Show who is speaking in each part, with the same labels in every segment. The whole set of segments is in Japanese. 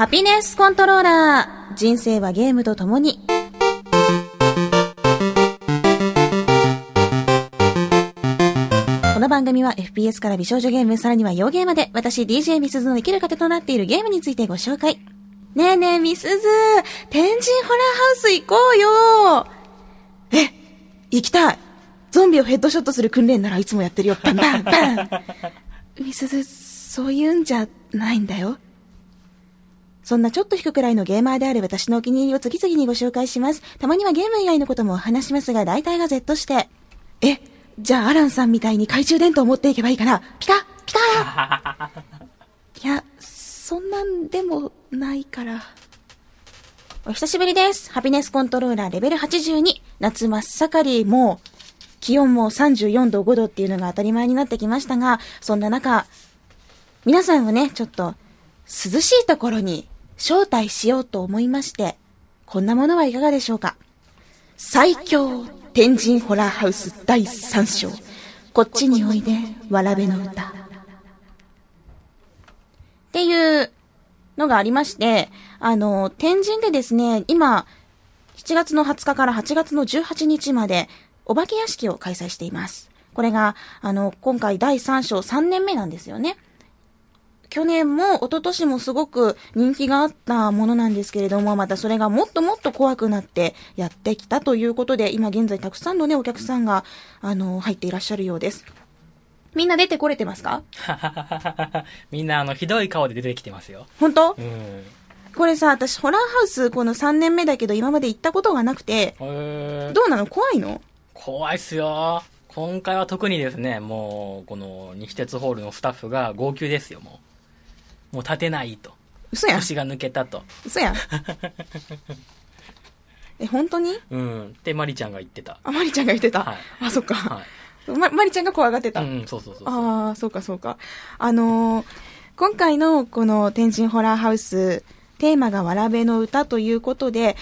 Speaker 1: ハピネスコントローラー。人生はゲームと共に。この番組は FPS から美少女ゲーム、さらには洋ゲーまで、私 DJ ミスズの生きる糧となっているゲームについてご紹介。ねえねえ、ミスズ天神ホラーハウス行こうよえ、行きたいゾンビをヘッドショットする訓練ならいつもやってるよ。バンバンバンミスズ、そういうんじゃないんだよ。そんなちょっと低くらいのゲーマーである私のお気に入りを次々にご紹介します。たまにはゲーム以外のことも話しますが、大体が Z して。え、じゃあアランさんみたいに懐中電灯を持っていけばいいかな？ピカピカいや、そんなんでもないから。お久しぶりです。ハピネスコントローラーレベル82。夏真っ盛り、もう、気温も34度5度っていうのが当たり前になってきましたが、そんな中、皆さんをね、ちょっと、涼しいところに招待しようと思いまして、こんなものはいかがでしょうか？最強天神ホラーハウス第3章。こっちにおいで、わらべの歌。っていうのがありまして、あの、天神でですね、今、7月の20日から8月の18日まで、お化け屋敷を開催しています。これが、あの、今回第3章3年目なんですよね。去年も一昨年もすごく人気があったものなんですけれども、またそれがもっともっと怖くなってやってきたということで、今現在たくさんのね、お客さんが、あの、入っていらっしゃるようです。みんな出てこれてますか？
Speaker 2: みんなあの、ひどい顔で出てきてますよ。
Speaker 1: 本当？
Speaker 2: うん。
Speaker 1: これさ、私、ホラーハウス、この3年目だけど、今まで行ったことがなくて、どうなの？怖いの？
Speaker 2: 怖いっすよ。今回は特にですね、もう、この西鉄ホールのスタッフが号泣ですよ、もう。もう立てないと。
Speaker 1: 嘘やん。
Speaker 2: 腰が抜けたと。
Speaker 1: 嘘やん。え、本当に？
Speaker 2: うん。ってマリちゃんが言ってた。
Speaker 1: あ、マリちゃんが言ってた？
Speaker 2: はい
Speaker 1: あ、そっか。
Speaker 2: はい。
Speaker 1: ま、マリちゃんが怖がってた。
Speaker 2: うん、そうそうそう。
Speaker 1: ああ、そうかそうか。あのー今回のこの天神ホラーハウス、テーマがわらべの歌ということで、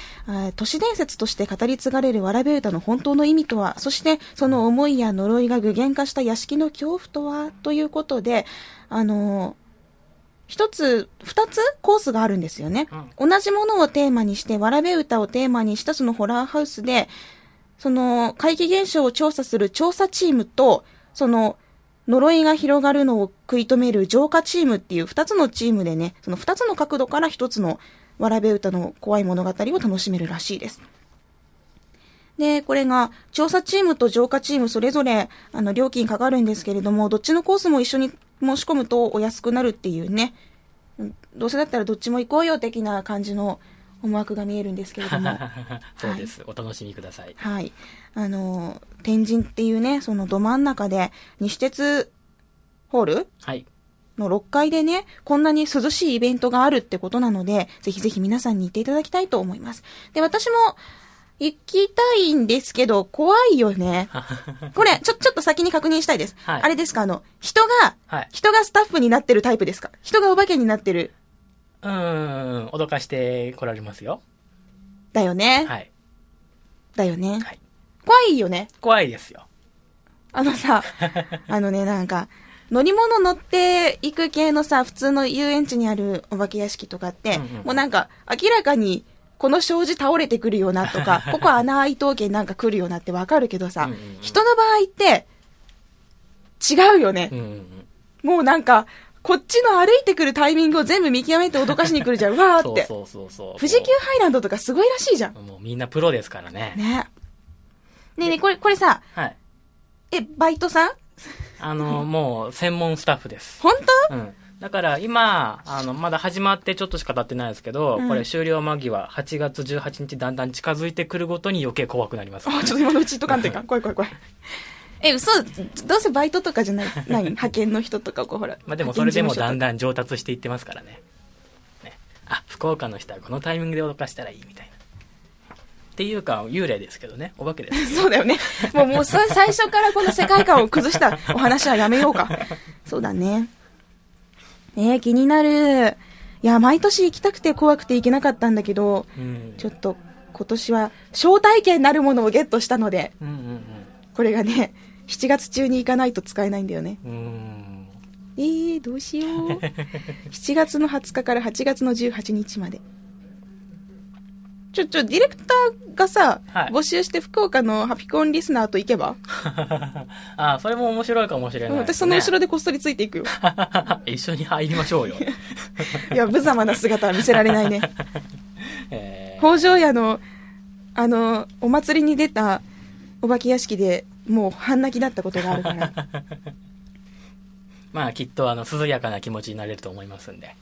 Speaker 1: 都市伝説として語り継がれるわらべ歌の本当の意味とは、そしてその思いや呪いが具現化した屋敷の恐怖とは、ということで、あのー一つ、二つコースがあるんですよね。同じものをテーマにして、わらべ歌をテーマにしたそのホラーハウスで、その怪奇現象を調査する調査チームと、その呪いが広がるのを食い止める浄化チームっていう二つのチームでね、その二つの角度から一つのわらべ歌の怖い物語を楽しめるらしいです。で、これが、調査チームと浄化チームそれぞれ、あの、料金かかるんですけれども、どっちのコースも一緒に申し込むとお安くなるっていうね、うんどうせだったらどっちも行こうよ的な感じの思惑が見えるんですけれども。
Speaker 2: そうです、お楽しみください。
Speaker 1: はい。あの、天神っていうね、そのど真ん中で、西鉄ホール
Speaker 2: はい。
Speaker 1: の6階でね、こんなに涼しいイベントがあるってことなので、ぜひぜひ皆さんに行っていただきたいと思います。で、私も行きたいんですけど、怖いよね。これ、ちょ、ちょっと先に確認したいです。
Speaker 2: はい
Speaker 1: あれですか、あの、人が、
Speaker 2: はい。
Speaker 1: 人がスタッフになってるタイプですか？人がお化けになってる。
Speaker 2: うーん、脅かして来られますよ。
Speaker 1: だよね。
Speaker 2: はい。
Speaker 1: だよね。
Speaker 2: はい。
Speaker 1: 怖いよね。
Speaker 2: 怖いですよ。
Speaker 1: あのさ、あのね、なんか、乗り物乗っていく系のさ、普通の遊園地にあるお化け屋敷とかって、
Speaker 2: うんうん
Speaker 1: もうなんか、明らかに、この障子倒れてくるよなとか、ここ穴開いとうけなんか来るよなってわかるけどさ、
Speaker 2: うんうんうん
Speaker 1: 人の場合って、違うよね
Speaker 2: う。んうんうん。
Speaker 1: もうなんか、こっちの歩いてくるタイミングを全部見極めて脅かしに来るじゃん。うわーって。
Speaker 2: そうそうそうそう。
Speaker 1: 富士急ハイランドとかすごいらしいじゃん。
Speaker 2: もうみんなプロですからね。
Speaker 1: ね。ねえねえ、これ、これさ、
Speaker 2: はい。
Speaker 1: え、バイトさん？
Speaker 2: あの、もう専門スタッフです。
Speaker 1: 本当？
Speaker 2: うん。だから今、あの、まだ始まってちょっとしか経ってないですけど、
Speaker 1: うん
Speaker 2: これ終了間際、8月18日だんだん近づいてくるごとに余計怖くなります。
Speaker 1: あ、ちょっと今のうちとかんといかん。怖い怖い怖い。え、嘘どうせバイトとかじゃない？何 派遣の人とか、こうほら。
Speaker 2: まあでもそれでもだん
Speaker 1: だ
Speaker 2: だん上達していってますからね。ね。あ、福岡の人はこのタイミングで脅かしたらいいみたいな。っていうか、幽霊ですけどね。お化けです。
Speaker 1: そうだよね。もう、もう最初からこの世界観を崩したお話はやめようか。そうだね。えー、気になる。いや、毎年行きたくて怖くて行けなかったんだけど、
Speaker 2: うん。
Speaker 1: ちょっと今年は招待券なるものをゲットしたので、
Speaker 2: うんうん
Speaker 1: これがね、7月中に行かないと使えないんだよね。えー、どうしよう。7月の20日から8月の18日まで。ちょ、ちょ、ディレクターがさ、
Speaker 2: はい
Speaker 1: 募集して福岡のハピコンリスナーと行けば、
Speaker 2: あそれも面白いかもしれない、
Speaker 1: 私その後ろ
Speaker 2: で
Speaker 1: でこっそりついていくよ。
Speaker 2: 一緒に入りましょうよ。
Speaker 1: いや、無様な姿は見せられないね。
Speaker 2: えー
Speaker 1: 北条屋の、あの、お祭りに出たお化け屋敷でもう半泣きだったことがあるから。
Speaker 2: まあきっとあの涼やかな気持ちになれると思いますんで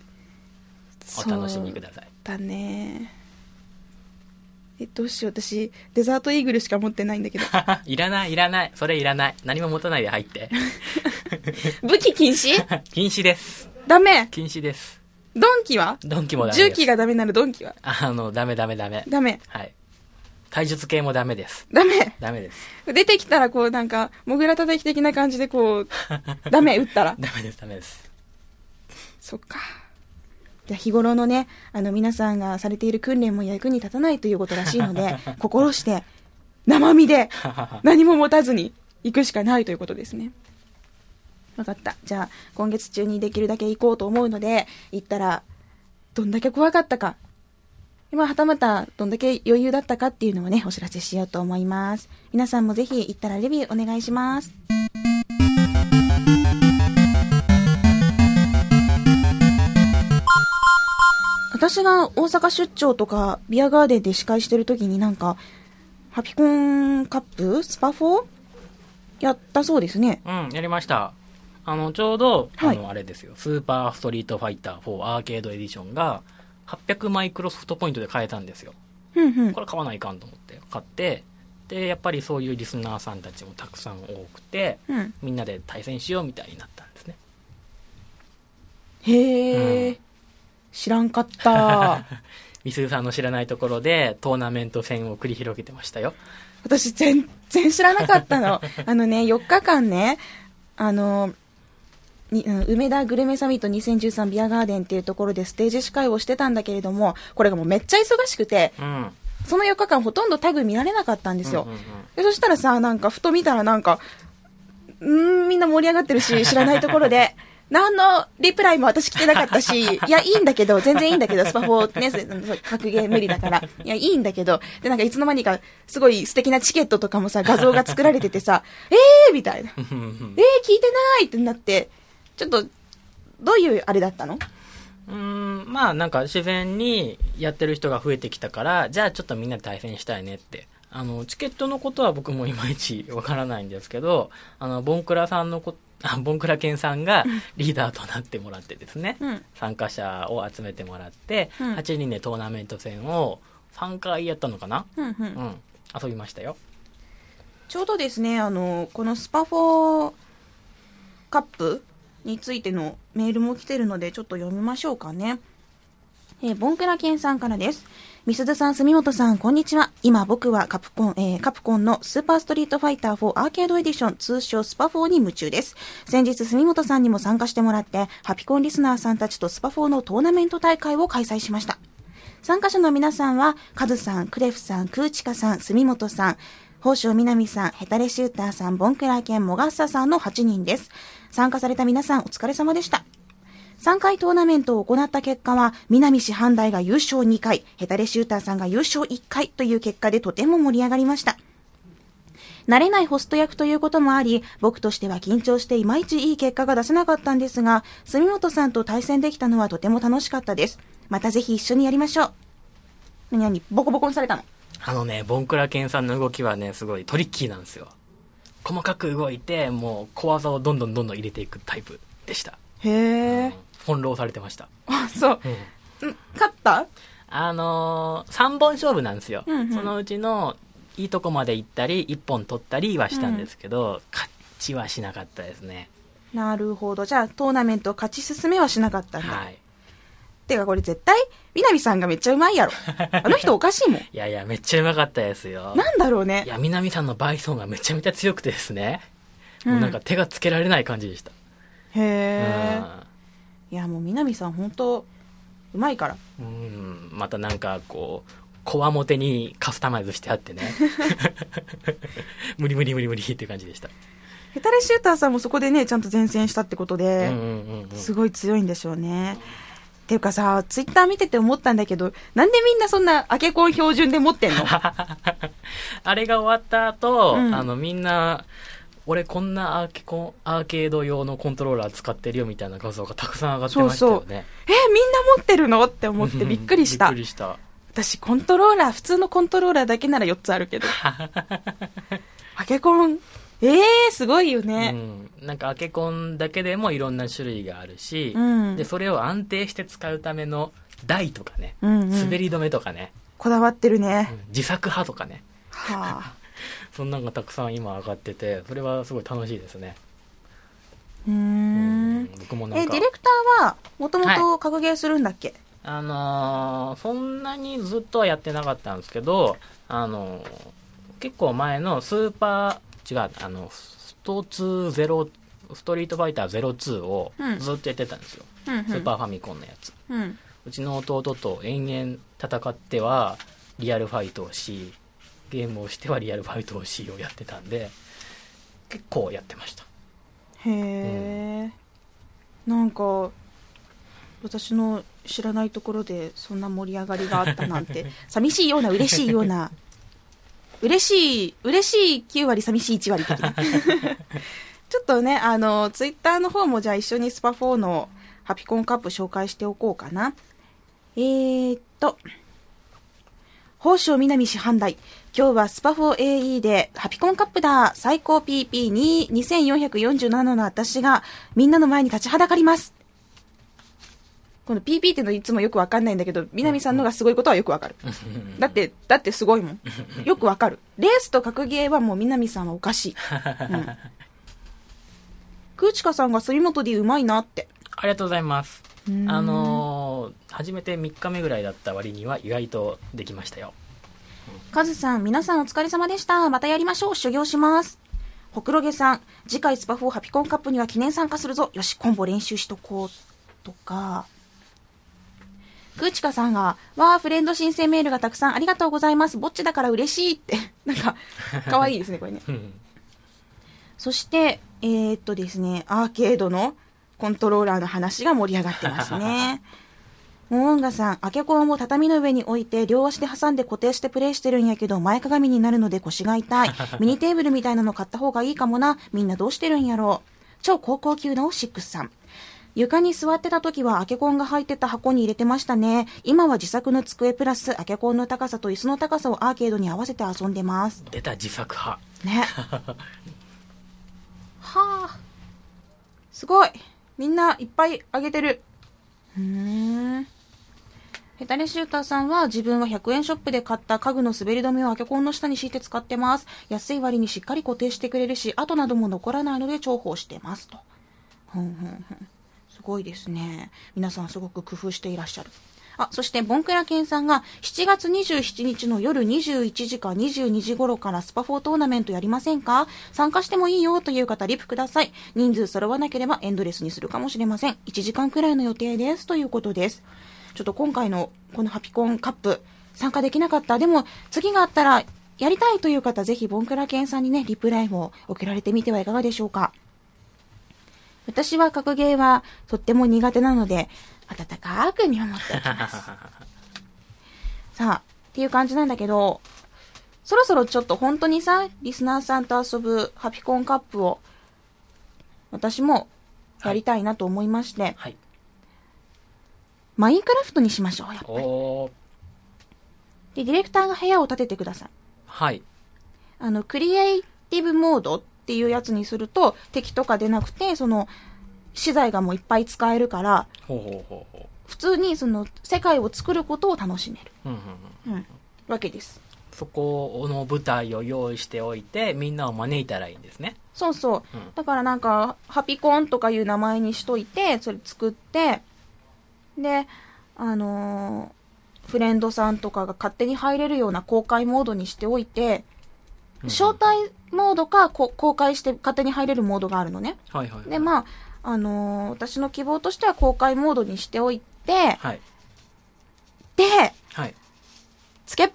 Speaker 2: お楽しみください
Speaker 1: だね。え、どうしよう。私、デザートイーグルしか持ってないんだけど。
Speaker 2: いらないいらない。それいらない。何も持たないで入って。
Speaker 1: 武器禁止？
Speaker 2: 禁止です。
Speaker 1: ダメ。
Speaker 2: 禁止です。
Speaker 1: ドンキは？
Speaker 2: ドンキもダメです。
Speaker 1: 重機がダメならドンキは？
Speaker 2: あのダメダメダメ。
Speaker 1: ダメ。
Speaker 2: はい。体術系もダメです。
Speaker 1: ダメ。
Speaker 2: ダメです。
Speaker 1: 出てきたらこうなんか、モグラ叩き的な感じでこう、ダメ、撃ったら。
Speaker 2: ダメですダメです。
Speaker 1: そっか。じゃあ日頃のね、あの皆さんがされている訓練も役に立たないということらしいので、心して、生身で、何も持たずに行くしかないということですね。わかった。じゃあ、今月中にできるだけ行こうと思うので、行ったら、どんだけ怖かったか。まあ、はたまた、どんだけ余裕だったかっていうのをね、お知らせしようと思います。皆さんもぜひ行ったらレビューお願いします。私が大阪出張とかビアガーデンで司会してる時になんか、ハピコンカップスパ 4? やったそうですね。
Speaker 2: うんやりましたあのちょうど、
Speaker 1: はい
Speaker 2: あのあれですよスーパーストリートファイター4アーケードエディションが800マイクロソフトポイントで買えたんですよ
Speaker 1: ふんふん
Speaker 2: こ。れ買わないかんと思って買ってでやっぱりそういうリスナーさんたちもたくさん多くて
Speaker 1: うん。
Speaker 2: みんなで対戦しようみたいになったんですね
Speaker 1: へえ、
Speaker 2: うん
Speaker 1: 知らんかった。
Speaker 2: みすずさんの知らないところでトーナメント戦を繰り広げてましたよ
Speaker 1: 私全然知らなかったの。あのね、4日間ね、あの、梅田グルメサミット2013ビアガーデンっていうところでステージ司会をしてたんだけれども、これがもうめっちゃ忙しくて、
Speaker 2: うん
Speaker 1: その4日間ほとんどタグ見られなかったんですよ。
Speaker 2: うんうんうん
Speaker 1: でそしたらさ、なんかふと見たらなんか、うーん、みんな盛り上がってるし、知らないところで、何のリプライも私来てなかったし、いや、いいんだけど、全然いいんだけど、スパ4ね、そう格ゲー無理だから。いや、いいんだけど、で、なんかいつの間にか、すごい素敵なチケットとかもさ、画像が作られててさ、えーみたいな。えー、聞いてないってなって、ちょっと、どういうあれだったの？
Speaker 2: うーんまあなんか自然にやってる人が増えてきたからじゃあちょっとみんなで対戦したいねってあのチケットのことは僕もいまいちわからないんですけどあのボンクラさんのこあ ボンクラケンさんがリーダーとなってもらってですね、
Speaker 1: うん。
Speaker 2: 参加者を集めてもらって、
Speaker 1: うん
Speaker 2: 8人でトーナメント戦を3回やったのかな？
Speaker 1: うん、うん
Speaker 2: う。ん遊びましたよ
Speaker 1: ちょうどですね、あの、このスパ4カップについてのメールも来てるので、ちょっと読みましょうかね。えーボンクラケンさんからです。みすずさん、住本さん、こんにちは。今僕はカプコン、えーカプコンのスーパーストリートファイター4アーケードエディション、通称スパ4に夢中です。先日、住本さんにも参加してもらって、ハピコンリスナーさんたちとスパ4のトーナメント大会を開催しました。参加者の皆さんは、カズさん、クレフさん、クーチカさん、住本さん、宝生みなみさん、ヘタレシューターさん、ボンクラケン、モガッサさんの8人です。参加された皆さん、お疲れ様でした。3回トーナメントを行った結果は、南市阪大が優勝2回、ヘタレシューターさんが優勝1回という結果でとても盛り上がりました。慣れないホスト役ということもあり、僕としては緊張していまいちいい結果が出せなかったんですが、住本さんと対戦できたのはとても楽しかったです。またぜひ一緒にやりましょう。何々、ボコボコにされたの？
Speaker 2: あのねボンクラケンさんの動きはねすごいトリッキーなんですよ細かく動いてもう小技をどんどんどんどん入れていくタイプでした、
Speaker 1: へ
Speaker 2: うん
Speaker 1: え。
Speaker 2: 翻弄されてました
Speaker 1: あ、そう。
Speaker 2: うん
Speaker 1: ん勝った？
Speaker 2: あのー、3本勝負なんですよ、
Speaker 1: うんうん
Speaker 2: そのうちのいいとこまで行ったり1本取ったりはしたんですけど、勝ちはしなかったですね
Speaker 1: なるほど。じゃあ、トーナメントを勝ち進めはしなかったんだ。
Speaker 2: はい
Speaker 1: てか、これ絶対、南さんがめっちゃうまいやろ。あの人おかしいもん。
Speaker 2: いやいやめっちゃうまかったですよ
Speaker 1: なんだろうね
Speaker 2: い。や南さんのバイソンがめちゃめちゃ強くてですね、
Speaker 1: うん
Speaker 2: もうなんか手がつけられない感じでした、
Speaker 1: へえ。いや、もう南さん本当うまいから。
Speaker 2: うん。うんまたなんかこうこわもてにカスタマイズしてあってね。無理無理無理無理っていう感じでした。
Speaker 1: ヘタレシューターさんもそこでね、ちゃんと前線したってことで、
Speaker 2: うんうんうんうん。
Speaker 1: すごい強いんでしょうね。っていうかさ、ツイッター見てて思ったんだけど、なんでみんなそんなアケコン標準で持ってんの？
Speaker 2: あれが終わった後、
Speaker 1: うん。
Speaker 2: あのみんな俺こんなアーケコンアーケード用のコントローラー使ってるよみたいな画像がたくさん上がってましたよね。
Speaker 1: え、みんな持ってるの？って思ってびっくりした。
Speaker 2: びっく。りした。
Speaker 1: 私、コントローラー、普通のコントローラーだけなら4つあるけど。アケコン、えー、すごいよね。
Speaker 2: うん、なんかアケコンだけでもいろんな種類があるし、
Speaker 1: うん。
Speaker 2: でそれを安定して使うための台とかね、
Speaker 1: うんうん。
Speaker 2: 滑り止めとかね、
Speaker 1: こだわってる
Speaker 2: う
Speaker 1: ね。
Speaker 2: ん。自作派とかね。
Speaker 1: はあ。
Speaker 2: そんなのがたくさん今上がっててそれはすごい楽しいですね、
Speaker 1: う
Speaker 2: ん
Speaker 1: ん。
Speaker 2: 僕もなん
Speaker 1: え、
Speaker 2: か
Speaker 1: ディレクターは、もともと格ゲーするんだっけ、
Speaker 2: あのーそんなにずっとはやってなかったんですけど、あのー結構前のスーパー、違う、あの、スト2ゼロ、ストリートファイター02を
Speaker 1: うん
Speaker 2: ずっとやってたんですよ。
Speaker 1: うん、うん。
Speaker 2: スーパーファミコンのやつ。
Speaker 1: うん。
Speaker 2: うちの弟と延々戦ってはリアルファイトをし、ゲームをしてはリアルファイトをしをやってたんで、結構やってました。
Speaker 1: へえ、なんか私の知らないところでそんな盛り上がりがあったなんて 寂しいような嬉しいような 嬉しい嬉しい9割寂しい1割的な ちょっとねあのツイッターの方もじゃあ一緒にスパ4のハピコンカップ紹介しておこうかなえー、っと宝生南市販売。今日はスパ 4AE でハピコンカップだ。最高 PP に2447の私がみんなの前に立ちはだかります。この PP ってのいつもよくわかんないんだけど、南さんのがすごいことはよくわかる。だって、だってすごいもん。よくわかる。レースと格ゲーはもう南さんはおかしい。うん。クーチカさんが杉本でうまいなって。
Speaker 2: ありがとうございます。
Speaker 1: うーん
Speaker 2: あのー初めて3日目ぐらいだった割には意外とできましたよ。
Speaker 1: カズさん、皆さんお疲れ様でした。またやりましょう。修行します。ほくろげさん、次回スパ4ハピコンカップには記念参加するぞ。よし、コンボ練習しとこう。とか、クーチカさんが、わー、フレンド申請メールがたくさんありがとうございます。ぼっちだから嬉しいって。なんか、かわいいですね、これね。
Speaker 2: うん
Speaker 1: そして、えー、っとですね、アーケードのコントローラーの話が盛り上がってますね。モーンガさん、アケコンを畳の上に置いて、両足で挟んで固定してプレイしてるんやけど、前かがみになるので腰が痛い。ミニテーブルみたいなの買った方がいいかもな。みんなどうしてるんやろ？う。超高校級のシックスさん。床に座ってた時はアケコンが入ってた箱に入れてましたね。今は自作の机プラスアケコンの高さと椅子の高さをアーケードに合わせて遊んでます。
Speaker 2: 出た自作派。
Speaker 1: ね。はあ。すごい。みんないっぱいあげてる。うーん。ヘタレシューターさんは自分は100円ショップで買った家具の滑り止めをアケコンの下に敷いて使ってます。安い割にしっかり固定してくれるし、跡なども残らないので重宝してますと。ふんふんふん。すごいですね。皆さんすごく工夫していらっしゃる。あ、そして、ボンクラケンさんが、7月27日の夜21時か22時頃からスパ4トーナメントやりませんか？参加してもいいよという方、リプください。人数揃わなければエンドレスにするかもしれません。1時間くらいの予定です。ということです。ちょっと今回のこのハピコンカップ、参加できなかった。でも、次があったら、やりたいという方、ぜひ、ボンクラケンさんにね、リプライも送られてみてはいかがでしょうか。私は格ゲーはとっても苦手なので、温かく見守っておきます。さあ、っていう感じなんだけど、そろそろちょっと本当にさ、リスナーさんと遊ぶハピコンカップを、私もやりたいなと思いまして、
Speaker 2: はい。
Speaker 1: マインクラフトにしましょう、やっぱり。
Speaker 2: おー。
Speaker 1: で、ディレクターが部屋を建ててください。
Speaker 2: はい。
Speaker 1: あの、クリエイティブモードっていうやつにすると、敵とか出なくて、その、資材がもういっぱい使えるから、
Speaker 2: ほうほうほうほ
Speaker 1: 普通にその、世界を作ることを楽しめる。
Speaker 2: う。うんうんうん。
Speaker 1: うん。わけです。
Speaker 2: そこの舞台を用意しておいて、みんなを招いたらいいんですね。
Speaker 1: そうそう。
Speaker 2: うん
Speaker 1: だからなんか、ハピコンとかいう名前にしといて、それ作って、で、あのーフレンドさんとかが勝手に入れるような公開モードにしておいて、
Speaker 2: うん
Speaker 1: 招待モードかこ公開して勝手に入れるモードがあるのね。
Speaker 2: はいはいはい。
Speaker 1: で、まあ、あのー私の希望としては公開モードにしておいて、
Speaker 2: はい。
Speaker 1: で、
Speaker 2: はい。
Speaker 1: つけっ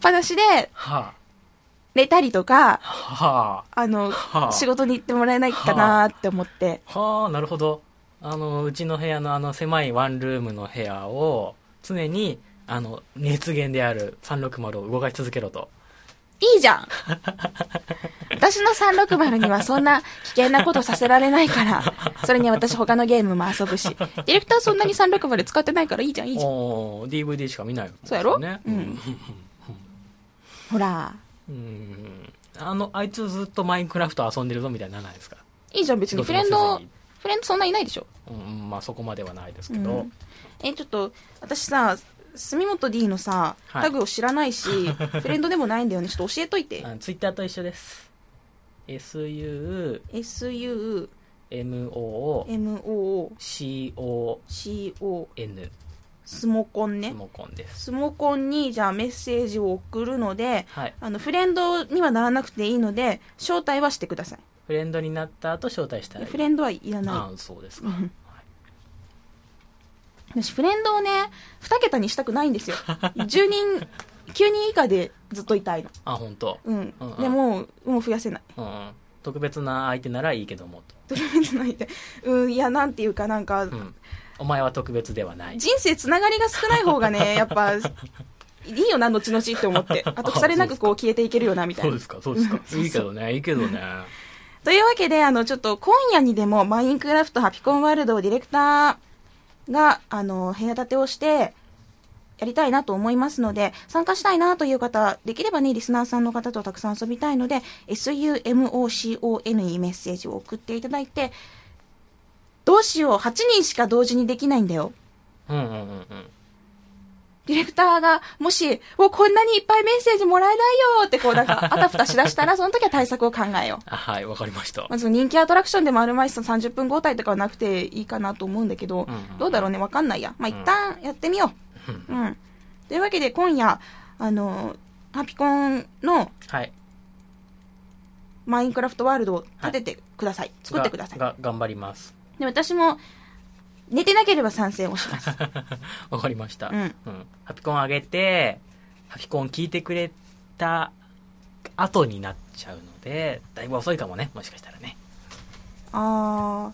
Speaker 1: ぱなしで、
Speaker 2: は
Speaker 1: れたりとか、
Speaker 2: は
Speaker 1: あの、
Speaker 2: はあ
Speaker 1: 仕事に行ってもらえないかなって思って。
Speaker 2: あ。はあ、なるほど。あの、うちの部屋のあの狭いワンルームの部屋を常に、あの、熱源である360を動かし続けろと。
Speaker 1: いいじゃん私の360にはそんな危険なことさせられないから。それに私他のゲームも遊ぶし。ディレクターそんなに360使ってないからいいじゃん、いいじゃん。
Speaker 2: DVD しか見ないもん
Speaker 1: そうやろ？
Speaker 2: ね。
Speaker 1: うんほら。
Speaker 2: うん。あの、あいつずっとマインクラフト遊んでるぞみたいにならないですか？
Speaker 1: いいじゃん、別にフレンド
Speaker 2: に
Speaker 1: フレンドそんないないでしょ？
Speaker 2: うん、まあそこまではないですけど
Speaker 1: うん。え、ちょっと、私さ、住本 D のさ、
Speaker 2: はい
Speaker 1: タグを知らないし、フレンドでもないんだよね。ちょっと教えといて。
Speaker 2: ツイッターと一緒です。SUMO
Speaker 1: SUMOCO
Speaker 2: CON
Speaker 1: スモコンね。
Speaker 2: モコンです。
Speaker 1: スモコンにじゃあメッセージを送るので、
Speaker 2: はい。
Speaker 1: あの、フレンドにはならなくていいので、招待はしてください。
Speaker 2: フレンドになった後招待したらいい。
Speaker 1: フレンドはいら
Speaker 2: あ
Speaker 1: な
Speaker 2: あ、そうですか。
Speaker 1: 私、フレンドをね、2桁にしたくないんですよ。10人、9人以下でずっといたいの。
Speaker 2: あ、本当。
Speaker 1: うん
Speaker 2: うんうん。
Speaker 1: でも、もう増やせない。
Speaker 2: うんうん。特別な相手ならいいけどもと。
Speaker 1: 特別ないで。うん、いや、なんていうかなんか、
Speaker 2: うん。お前は特別ではない。
Speaker 1: 人生つながりが少ない方がね、やっぱ、いいよな、後々って思って。あと、腐れなくこう消えていけるよな、みたいな
Speaker 2: そうで。すか、そうですか。いいけどね、いいけどね。
Speaker 1: というわけで、あの、ちょっと今夜にでも、マインクラフトハピコンワールドをディレクターが、あの、部屋建てをして、やりたいなと思いますので、参加したいなという方、できればね、リスナーさんの方とたくさん遊びたいので、SUMOCON にメッセージを送っていただいて、どうしよう、8人しか同時にできないんだよ。
Speaker 2: うんうんうんうん。
Speaker 1: ディレクターが、もし、お、こんなにいっぱいメッセージもらえないよって、こう、なんか、あたふたしだしたら、その時は対策を考えよう。
Speaker 2: あはい、わかりました。
Speaker 1: まず人気アトラクションでもあるまいしさ30分交代とかはなくていいかなと思うんだけど、
Speaker 2: うんうん
Speaker 1: どうだろうね、わかんないや。まあ、一旦やってみよう。うん。というわけで、今夜、あの、ハピコンの
Speaker 2: はい。
Speaker 1: マインクラフトワールドを立ててください。作ってください。
Speaker 2: 頑張ります。
Speaker 1: で、私も、寝てなければ賛成をします。
Speaker 2: わかりました。
Speaker 1: うん
Speaker 2: ハピコン上げて、ハピコン聞いてくれた後になっちゃうので、だいぶ遅いかもね、もしかしたらね。
Speaker 1: あ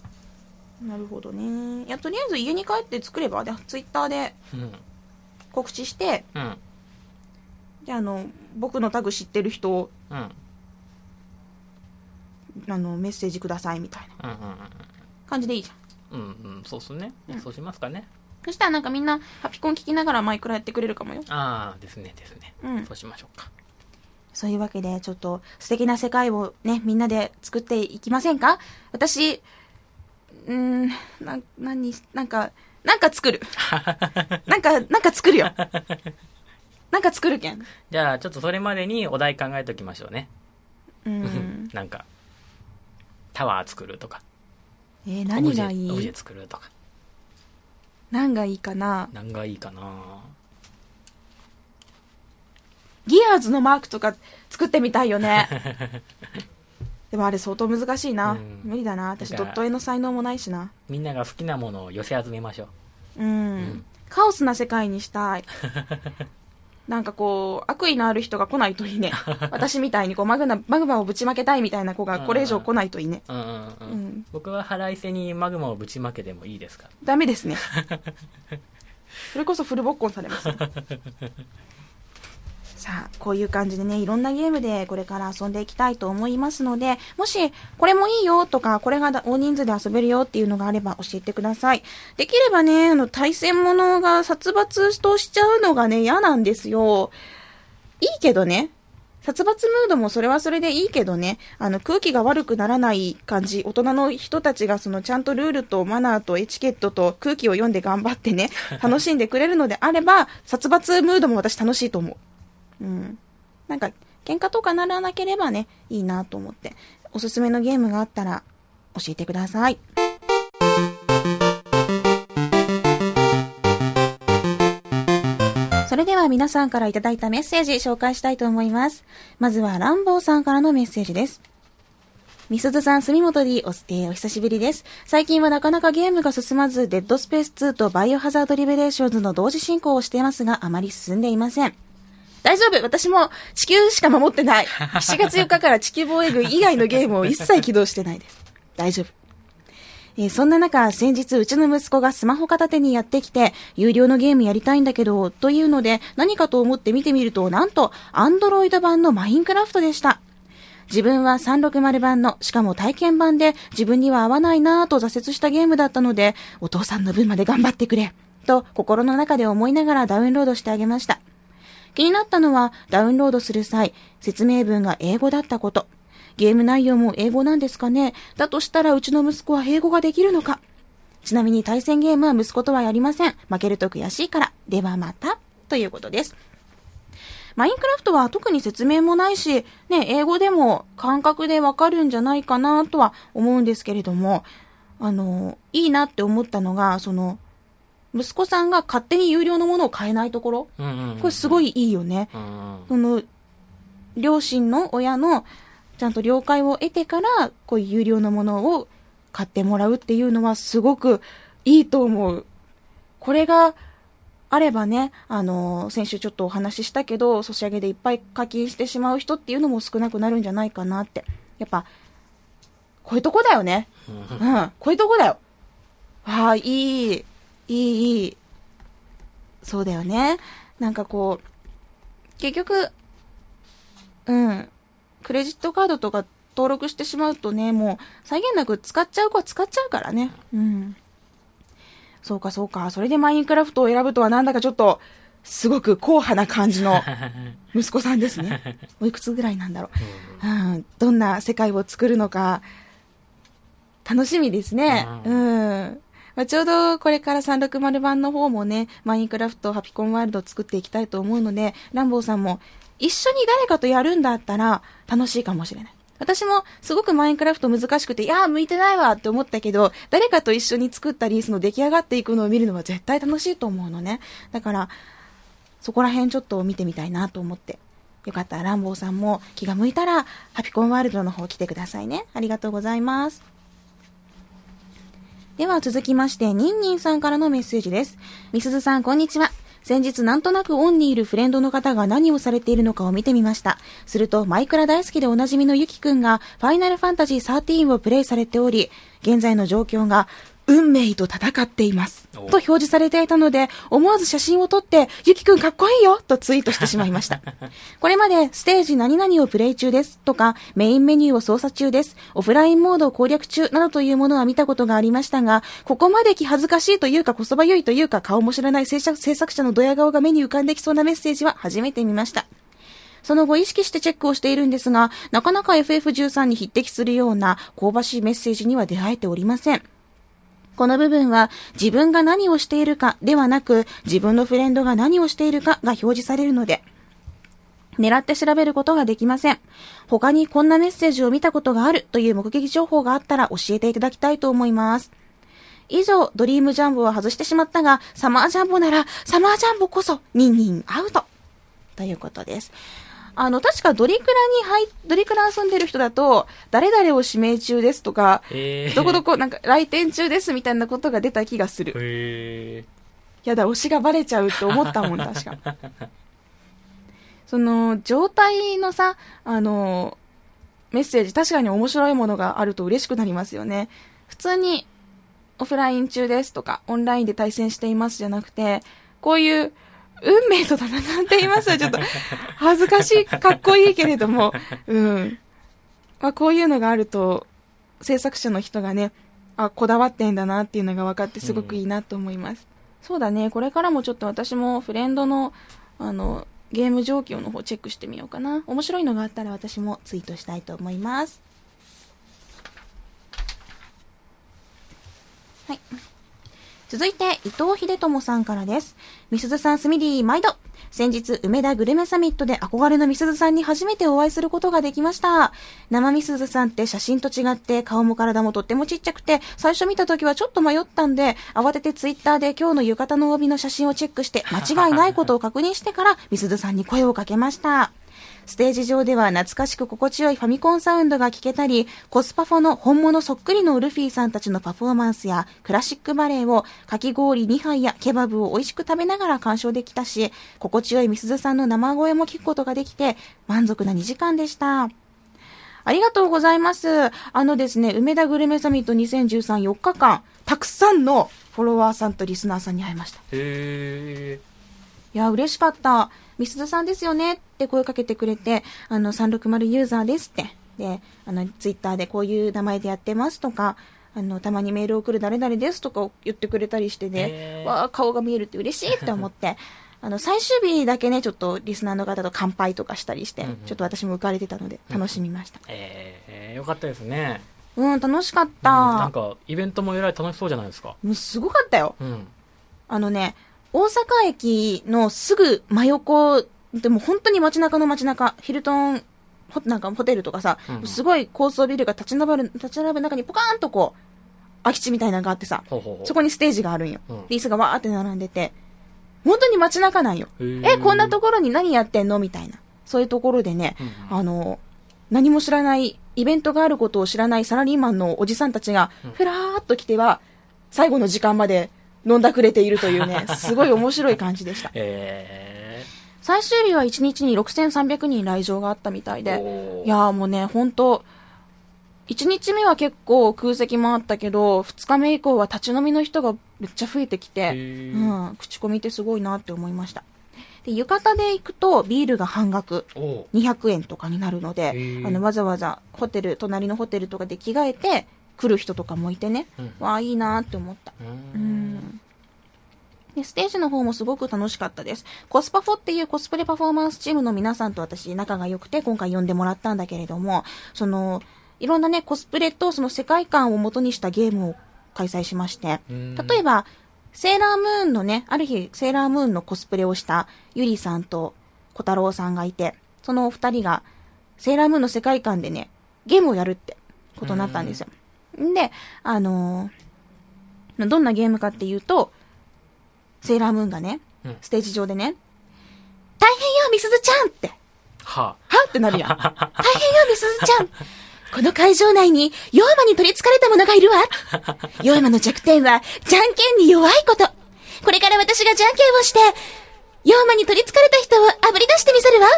Speaker 1: ー、なるほどね。いや、とりあえず家に帰って作れば、で、ツイッターで
Speaker 2: うん。
Speaker 1: 告知して、
Speaker 2: うん。
Speaker 1: で、あの、僕のタグ知ってる人、
Speaker 2: うん。
Speaker 1: あの、メッセージくださいみたいな
Speaker 2: うん。うん。
Speaker 1: 感じでいいじゃん。
Speaker 2: うん。うん。うん。そうっすね。
Speaker 1: うん
Speaker 2: そうしますかね。
Speaker 1: そしたらなんかみんな、ハピコン聞きながらマイクラやってくれるかもよ。
Speaker 2: ああ、ですね、ですね。
Speaker 1: うん
Speaker 2: そうしましょうか。
Speaker 1: そういうわけで、ちょっと素敵な世界をね、みんなで作っていきませんか？私、うーん、な、何、なんか、なんか作る。なんか、なんか作るよ。なんか作るけん。
Speaker 2: じゃあ、ちょっとそれまでにお題考えておきましょうね。
Speaker 1: うん。
Speaker 2: なんか、タワー作るとか。
Speaker 1: えー何がいい？
Speaker 2: オブジェ作るとか。
Speaker 1: 何がいいかな？
Speaker 2: 何がいいかな？
Speaker 1: ギアーズのマークとか作ってみたいよね。でもあれ相当難しいな。
Speaker 2: うん
Speaker 1: 無理だな。私ドット絵の才能もないしな。
Speaker 2: みんなが好きなものを寄せ集めましょう。
Speaker 1: うん、
Speaker 2: ん
Speaker 1: カオスな世界にしたい。なんかこう、悪意のある人が来ないといいね。私みたいにこうマグナ、マグマをぶちまけたいみたいな子がこれ以上来ないといいね。
Speaker 2: うんうんうん。
Speaker 1: うん
Speaker 2: 僕は腹いせにマグマをぶちまけてもいいですか？
Speaker 1: ダメですね。それこそフルボッコンされます。さあ、こういう感じでね、いろんなゲームでこれから遊んでいきたいと思いますので、もし、これもいいよとか、これが大人数で遊べるよっていうのがあれば教えてください。できればね、あの、対戦ものが殺伐としちゃうのがね、嫌なんですよ。いいけどね。殺伐ムードもそれはそれでいいけどね、あの空気が悪くならない感じ、大人の人たちがそのちゃんとルールとマナーとエチケットと空気を読んで頑張ってね、楽しんでくれるのであれば、殺伐ムードも私楽しいと思う。うん。なんか、喧嘩とかならなければね、いいなと思って。おすすめのゲームがあったら教えてください。それでは皆さんからいただいたメッセージ紹介したいと思います。まずはランボーさんからのメッセージです。みすずさん、住本 D お,、えーお久しぶりです。最近はなかなかゲームが進まず、デッドスペース2とバイオハザードリベレーションズの同時進行をしていますが、あまり進んでいません。大丈夫私も地球しか守ってない。7月4日から地球防衛軍以外のゲームを一切起動してないです。大丈夫。えーそんな中、先日うちの息子がスマホ片手にやってきて、有料のゲームやりたいんだけど、というので、何かと思って見てみると、なんと、アンドロイド版のマインクラフトでした。自分は360版の、しかも体験版で自分には合わないなぁと挫折したゲームだったので、お父さんの分まで頑張ってくれ、と心の中で思いながらダウンロードしてあげました。気になったのは、ダウンロードする際、説明文が英語だったこと。ゲーム内容も英語なんですかね？だとしたらうちの息子は英語ができるのか？ちなみに対戦ゲームは息子とはやりません。負けると悔しいから。ではまた。ということです。マインクラフトは特に説明もないし、ね、英語でも感覚でわかるんじゃないかなとは思うんですけれども、あの、いいなって思ったのが、その、息子さんが勝手に有料のものを買えないところ。
Speaker 2: うんうんうん
Speaker 1: これすごいいいよね。
Speaker 2: うん
Speaker 1: その、両親の親のちゃんと了解を得てから、こういう有料のものを買ってもらうっていうのはすごくいいと思う。これがあればね、あの、先週ちょっとお話ししたけど、ソシャゲでいっぱい課金してしまう人っていうのも少なくなるんじゃないかなって。やっぱ、こういうとこだよね。うん、こういうとこだよ。ああ、いい、いい、いい。そうだよね。なんかこう、結局、うん、クレジットカードとか登録してしまうとね、もう際限なく使っちゃう子は使っちゃうからね。うん。そうかそうか。それでマインクラフトを選ぶとはなんだかちょっと、すごく硬派な感じの 息子さんですね。おいくつぐらいなんだろう。うん、どんな世界を作るのか、楽しみですね。
Speaker 2: う
Speaker 1: うん。まあ、ちょうどこれから360版の方もね、マインクラフト、ハピコンワールドを作っていきたいと思うので、ランボーさんも一緒に誰かとやるんだったら楽しいかもしれない。私もすごくマインクラフト難しくて、いやー向いてないわって思ったけど、誰かと一緒に作ったり、その出来上がっていくのを見るのは絶対楽しいと思うのね。だから、そこら辺ちょっと見てみたいなと思って。よかったらランボーさんも気が向いたら、ハピコンワールドの方来てくださいね。ありがとうございます。では続きまして、ニンニンさんからのメッセージです。みすずさん、こんにちは。先日なんとなくオンにいるフレンドの方が何をされているのかを見てみました。すると、マイクラ大好きでおなじみのゆきくんが、ファイナルファンタジー13をプレイされており、現在の状況が、運命と戦っています。と
Speaker 2: お
Speaker 1: 表示されていたので、思わず写真を撮って、ゆきくんかっこいいよとツイートしてしまいました。これまで、ステージ何々をプレイ中ですとか、メインメニューを操作中です、オフラインモードを攻略中などというものは見たことがありましたが、ここまで気恥ずかしいというか、こそばゆいというか、顔も知らない制作制作者のドヤ顔が目に浮かんできそうなメッセージは初めて見ました。その後意識してチェックをしているんですが、なかなか FF13 に匹敵するような香ばしいメッセージには出会えておりません。この部分は自分が何をしているかではなく自分のフレンドが何をしているかが表示されるので狙って調べることができません。他にこんなメッセージを見たことがあるという目撃情報があったら教えていただきたいと思います。以上、ドリームジャンボは外してしまったが、サマージャンボなら、サマージャンボこそ、ニンニンアウト。ということです。あの、確かドリクラに入、ドリクラ遊んでる人だと、誰々を指名中ですとか、
Speaker 2: へー
Speaker 1: どこどこ、なんか来店中ですみたいなことが出た気がする。
Speaker 2: へ
Speaker 1: やだ、推しがバレちゃうって思ったもん、確か。その、状態のさ、あの、メッセージ、確かに面白いものがあると嬉しくなりますよね。普通に、オフライン中ですとか、オンラインで対戦していますじゃなくて、こういう、運命と戦っていますちょっと、恥ずかしい、かっこいいけれども、うん。まあ、こういうのがあると、制作者の人がね、あ、こだわってんだなっていうのが分かってすごくいいなと思います。そうだね、これからもちょっと私もフレンドの、あの、ゲーム状況の方チェックしてみようかな。面白いのがあったら私もツイートしたいと思います。はい。続いて、伊藤秀友さんからです。みすずさん、すみりー、毎度。先日、梅田グルメサミットで憧れのみすずさんに初めてお会いすることができました。生みすずさんって写真と違って顔も体もとってもちっちゃくて、最初見た時はちょっと迷ったんで、慌ててツイッターで今日の浴衣の帯の写真をチェックして、間違いないことを確認してから、みすずさんに声をかけました。ステージ上では懐かしく心地よいファミコンサウンドが聴けたり、コスパフォの本物そっくりのウルフィーさんたちのパフォーマンスやクラシックバレエをかき氷2杯やケバブを美味しく食べながら鑑賞できたし、心地よいみすずさんの生声も聞くことができて、満足な2時間でした。ありがとうございます。あのですね、梅田グルメサミット2013 4日間、たくさんのフォロワーさんとリスナーさんに会いました。
Speaker 2: へ
Speaker 1: いや、嬉しかった。みすずさんですよねって声かけてくれて、あの、360ユーザーですって。で、あの、ツイッターでこういう名前でやってますとか、あの、たまにメールを送る誰々ですとか言ってくれたりして
Speaker 2: へ
Speaker 1: ね、
Speaker 2: ー
Speaker 1: わあ、顔が見えるって嬉しいって思って、あの、最終日だけね、ちょっとリスナーの方と乾杯とかしたりして、
Speaker 2: うんうん
Speaker 1: ちょっと私も浮かれてたので、楽しみました。
Speaker 2: えー、よかったですね。
Speaker 1: うん、楽しかっ
Speaker 2: うんな
Speaker 1: た
Speaker 2: ん。か、イベントもえらい楽しそうじゃないですか。
Speaker 1: もうすごかったよ。
Speaker 2: うん。
Speaker 1: あのね、大阪駅のすぐ真横、でも本当に街中の街中、ヒルトン、ホなんかホテルとかさ、
Speaker 2: うんうん
Speaker 1: すごい高層ビルが立ち並ぶ、立ち並ぶ中にポカーンとこう、空き地みたいなのがあってさ、
Speaker 2: ほうほうほう。
Speaker 1: そこにステージがあるんよ。
Speaker 2: うん
Speaker 1: で椅子がわーって並んでて、本当に街中なんよ。え、こんなところに何やってんの？みたいな。そういうところでね、
Speaker 2: うん
Speaker 1: あの、何も知らない、イベントがあることを知らないサラリーマンのおじさんたちが
Speaker 2: うん、
Speaker 1: ふらーっと来ては、最後の時間まで飲んだくれているというね、すごい面白い感じでした。
Speaker 2: え
Speaker 1: 最終日は1日に6300人来場があったみたい
Speaker 2: ー。
Speaker 1: で、いやーもうね、本当1日目は結構空席もあったけど、2日目以降は立ち飲みの人がめっちゃ増えてきて、うん、口コミってすごいなって思いました。で、浴衣で行くとビールが半額。
Speaker 2: おー
Speaker 1: 200円とかになるのであの、わざわざホテル、隣のホテルとかで着替えて来る人とかもいてね、
Speaker 2: うん
Speaker 1: わあ、いいなって思った。
Speaker 2: う
Speaker 1: うんん。で、ステージの方もすごく楽しかったです。コスパフォっていうコスプレパフォーマンスチームの皆さんと私仲が良くて今回呼んでもらったんだけれども、その、いろんなね、コスプレとその世界観を元にしたゲームを開催しまして、
Speaker 2: うん
Speaker 1: 例えば、セーラームーンのね、ある日、セーラームーンのコスプレをしたゆりさんと小太郎さんがいて、そのお二人が、セーラームーンの世界観でね、ゲームをやるってことになったんですよ。んで、あのーどんなゲームかっていうと、セーラームーンがね、
Speaker 2: うん
Speaker 1: ステージ上でね、大変よ、みすずちゃんって、
Speaker 2: は
Speaker 1: はってなるやん。大変よ、みすずちゃん。この会場内に、ヨーマに取り憑かれた者がいるわ。ヨーマの弱点は、じゃんけんに弱いこと。これから私がじゃんけんをして、ヨーマに取り憑かれた人を炙り出してみせるわ。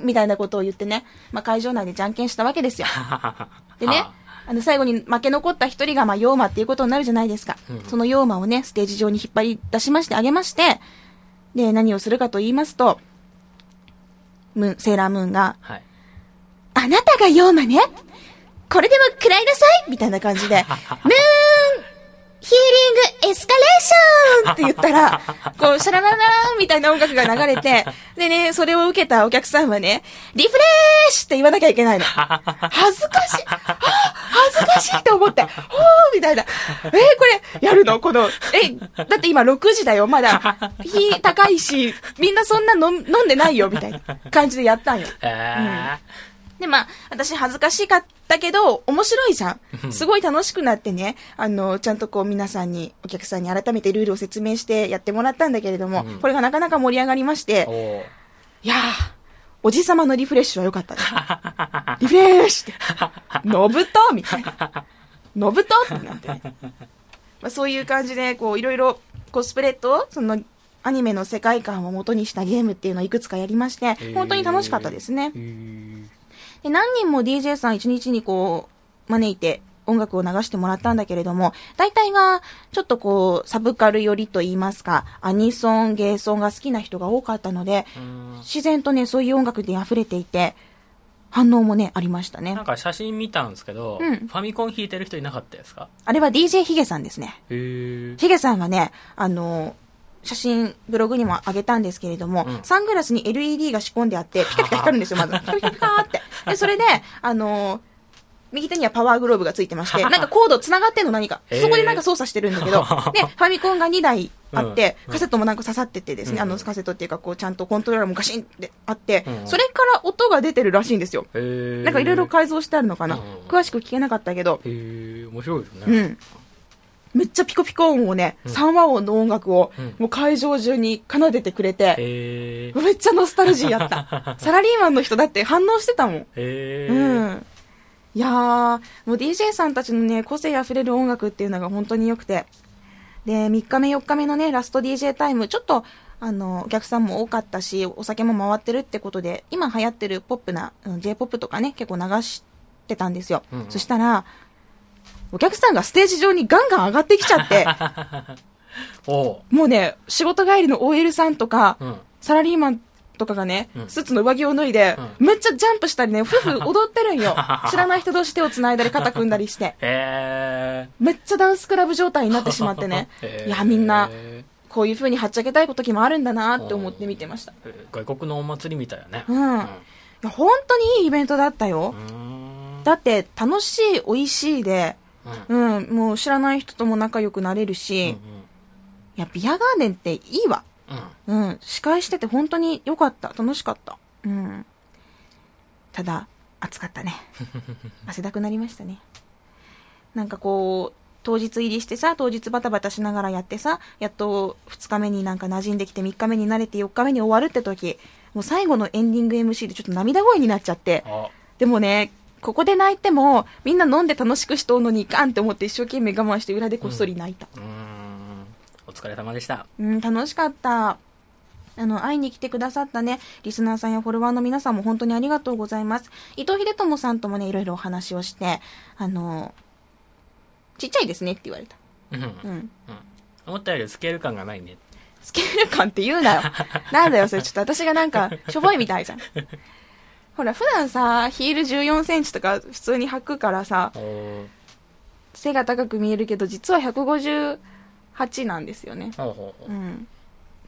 Speaker 1: みたいなことを言ってね、まあ、会場内でじゃんけんしたわけですよ。
Speaker 2: あ。
Speaker 1: でね
Speaker 2: は、
Speaker 1: あの、最後に負け残った一人が、まあ、ヨーマっていうことになるじゃないですか。
Speaker 2: うん
Speaker 1: そのヨーマをね、ステージ上に引っ張り出しましてあげまして、で、何をするかと言いますと、ムーン、セーラームーンが、
Speaker 2: はい。
Speaker 1: あなたがヨーマねこれでも食らいなさいみたいな感じで、ムーンヒーリングエスカレーションって言ったら、こう、シャララララーンみたいな音楽が流れて、でね、それを受けたお客さんはね、リフレッシュって言わなきゃいけないの。恥ずかしい、は あ恥ずかしいと思って、ほーみたいな。えーこれ、やるの？この、え、だって今6時だよ、まだ。日高いし、みんなそんな飲ん飲んでないよ、みたいな感じでやったんよ。
Speaker 2: え
Speaker 1: で、まあ、私恥ずかしかったけど、面白いじゃん。すごい楽しくなってね、あの、ちゃんとこう皆さんに、お客さんに改めてルールを説明してやってもらったんだけれども、
Speaker 2: うん
Speaker 1: これがなかなか盛り上がりまし
Speaker 2: ー。
Speaker 1: て、いやー、おじさまのリフレッシュは良かったね。リフレッシュって、のぶとみたいな。のぶとってなってね。まあ、そういう感じで、こう、いろいろコスプレと、その、アニメの世界観を元にしたゲームっていうのをいくつかやりまして、本当に楽しかったですね
Speaker 2: へ。ー
Speaker 1: で何人も DJ さん一日にこう、招いて音楽を流してもらったんだけれども、大体が、ちょっとこう、サブカル寄りと言いますか、アニソン、ゲーソンが好きな人が多かったので、
Speaker 2: うん
Speaker 1: 自然とね、そういう音楽で溢れていて、反応もね、ありましたね
Speaker 2: なん。か写真見たんですけど、
Speaker 1: うん
Speaker 2: ファミコン弾いてる人いなかったですか？
Speaker 1: あれは DJ ヒゲさんですね。ヒゲさんはね、あの、写真、ブログにも上げたんですけれども、
Speaker 2: うん
Speaker 1: サングラスに LED が仕込んであって、ピカピカ光るんですよ、まず。ピカピカピカーって。で、それで、あの、右手にはパワーグローブがついてまして、なんかコード繋がってんの何か。そこでなんか操作してるんだけど、で、ファミコンが2台あって、
Speaker 2: うん
Speaker 1: カセットもなんか刺さっててですね、
Speaker 2: うん
Speaker 1: あのカセットっていうか、こう、ちゃんとコントローラーもガシンってあって、
Speaker 2: うん
Speaker 1: それから音が出てるらしいんですよ。なんかいろいろ改造してあるのかな。
Speaker 2: うん
Speaker 1: 詳しく聞けなかったけど、
Speaker 2: へー面白いですね。
Speaker 1: うん。めっちゃピコピコ音をね、
Speaker 2: うん
Speaker 1: 3和音の音楽を
Speaker 2: うん、
Speaker 1: もう会場中に奏でてくれて。めっちゃノスタルジーやった。サラリーマンの人だって反応してたもん。
Speaker 2: へえ。
Speaker 1: うん。いやー、もう DJ さんたちのね、個性あふれる音楽っていうのが本当に良くて。で、3日目4日目のね、ラスト DJ タイム、ちょっと、あの、お客さんも多かったし、お酒も回ってるってことで、今流行ってるポップな、うん J-POP とかね、結構流してたんですよ。
Speaker 2: うんうん
Speaker 1: そしたら、お客さんがステージ上にガンガン上がってきちゃって。もうね、仕事帰りの OL さんとか、
Speaker 2: うん。
Speaker 1: サラリーマンとかがね、
Speaker 2: うん
Speaker 1: スーツの上着を脱いで、めっちゃジャンプしたりね、夫婦 踊ってるんよ。知らない人同士手を繋いだり肩組んだりして。めっちゃダンスクラブ状態になってしまってねいや、みんな、こういう風にはっちゃけたい時もあるんだなって思って見てました。
Speaker 2: 外国のお祭りみたいやね。
Speaker 1: うん。いや、本当にいいイベントだったよ
Speaker 2: う。ん。
Speaker 1: だって、楽しい、美味しいで、
Speaker 2: うん。
Speaker 1: うん、もう知らない人とも仲良くなれるし、いや、ビアガーデンっていいわ。
Speaker 2: うん。うん。
Speaker 1: うん、司会してて本当に良かった。楽しかった。うん。ただ、暑かったね。汗だくなりましたね。なんかこう、当日入りしてさ、当日バタバタしながらやってさ、やっと2日目になんか馴染んできて3日目に慣れて4日目に終わるって時、もう最後のエンディング MC でちょっと涙声になっちゃって、
Speaker 2: あ、
Speaker 1: でもね、ここで泣いても、みんな飲んで楽しくしとうのにいかんって思って一生懸命我慢して裏でこっそり泣いた。
Speaker 2: うーん。お疲れ様でした。
Speaker 1: うん、楽しかった。あの、会いに来てくださったね、リスナーさんやフォロワーの皆さんも本当にありがとうございます。伊藤秀友さんともね、いろいろお話をして、あの、ちっちゃいですねって言われた。
Speaker 2: うん。
Speaker 1: う
Speaker 2: うん。
Speaker 1: ん。
Speaker 2: 思ったよりスケール感がないね。
Speaker 1: スケール感って言うなよ。なんだよ、それちょっと私がなんか、しょぼいみたいじゃん。ほら、普段さ、ヒール14センチとか普通に履くからさ、背が高く見えるけど、実は158なんですよね。
Speaker 2: ほう
Speaker 1: ん。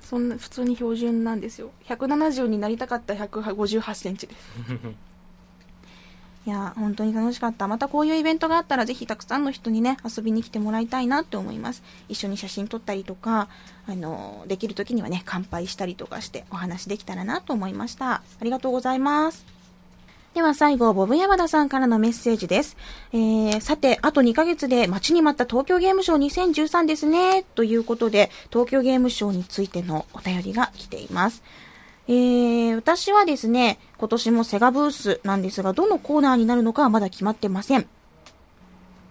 Speaker 1: そんな、普通に標準なんですよ。170になりたかった158センチです。いや、本当に楽しかった。またこういうイベントがあったら、ぜひたくさんの人にね、遊びに来てもらいたいなって思います。一緒に写真撮ったりとか、あの、できる時にはね、乾杯したりとかしてお話できたらなと思いました。ありがとうございます。では最後、ボブ山田さんからのメッセージです。えー、さて、あと2ヶ月で待ちに待った東京ゲームショウ2013ですね。ということで、東京ゲームショウについてのお便りが来ています。えー、私はですね、今年もセガブースなんですが、どのコーナーになるのかはまだ決まってません。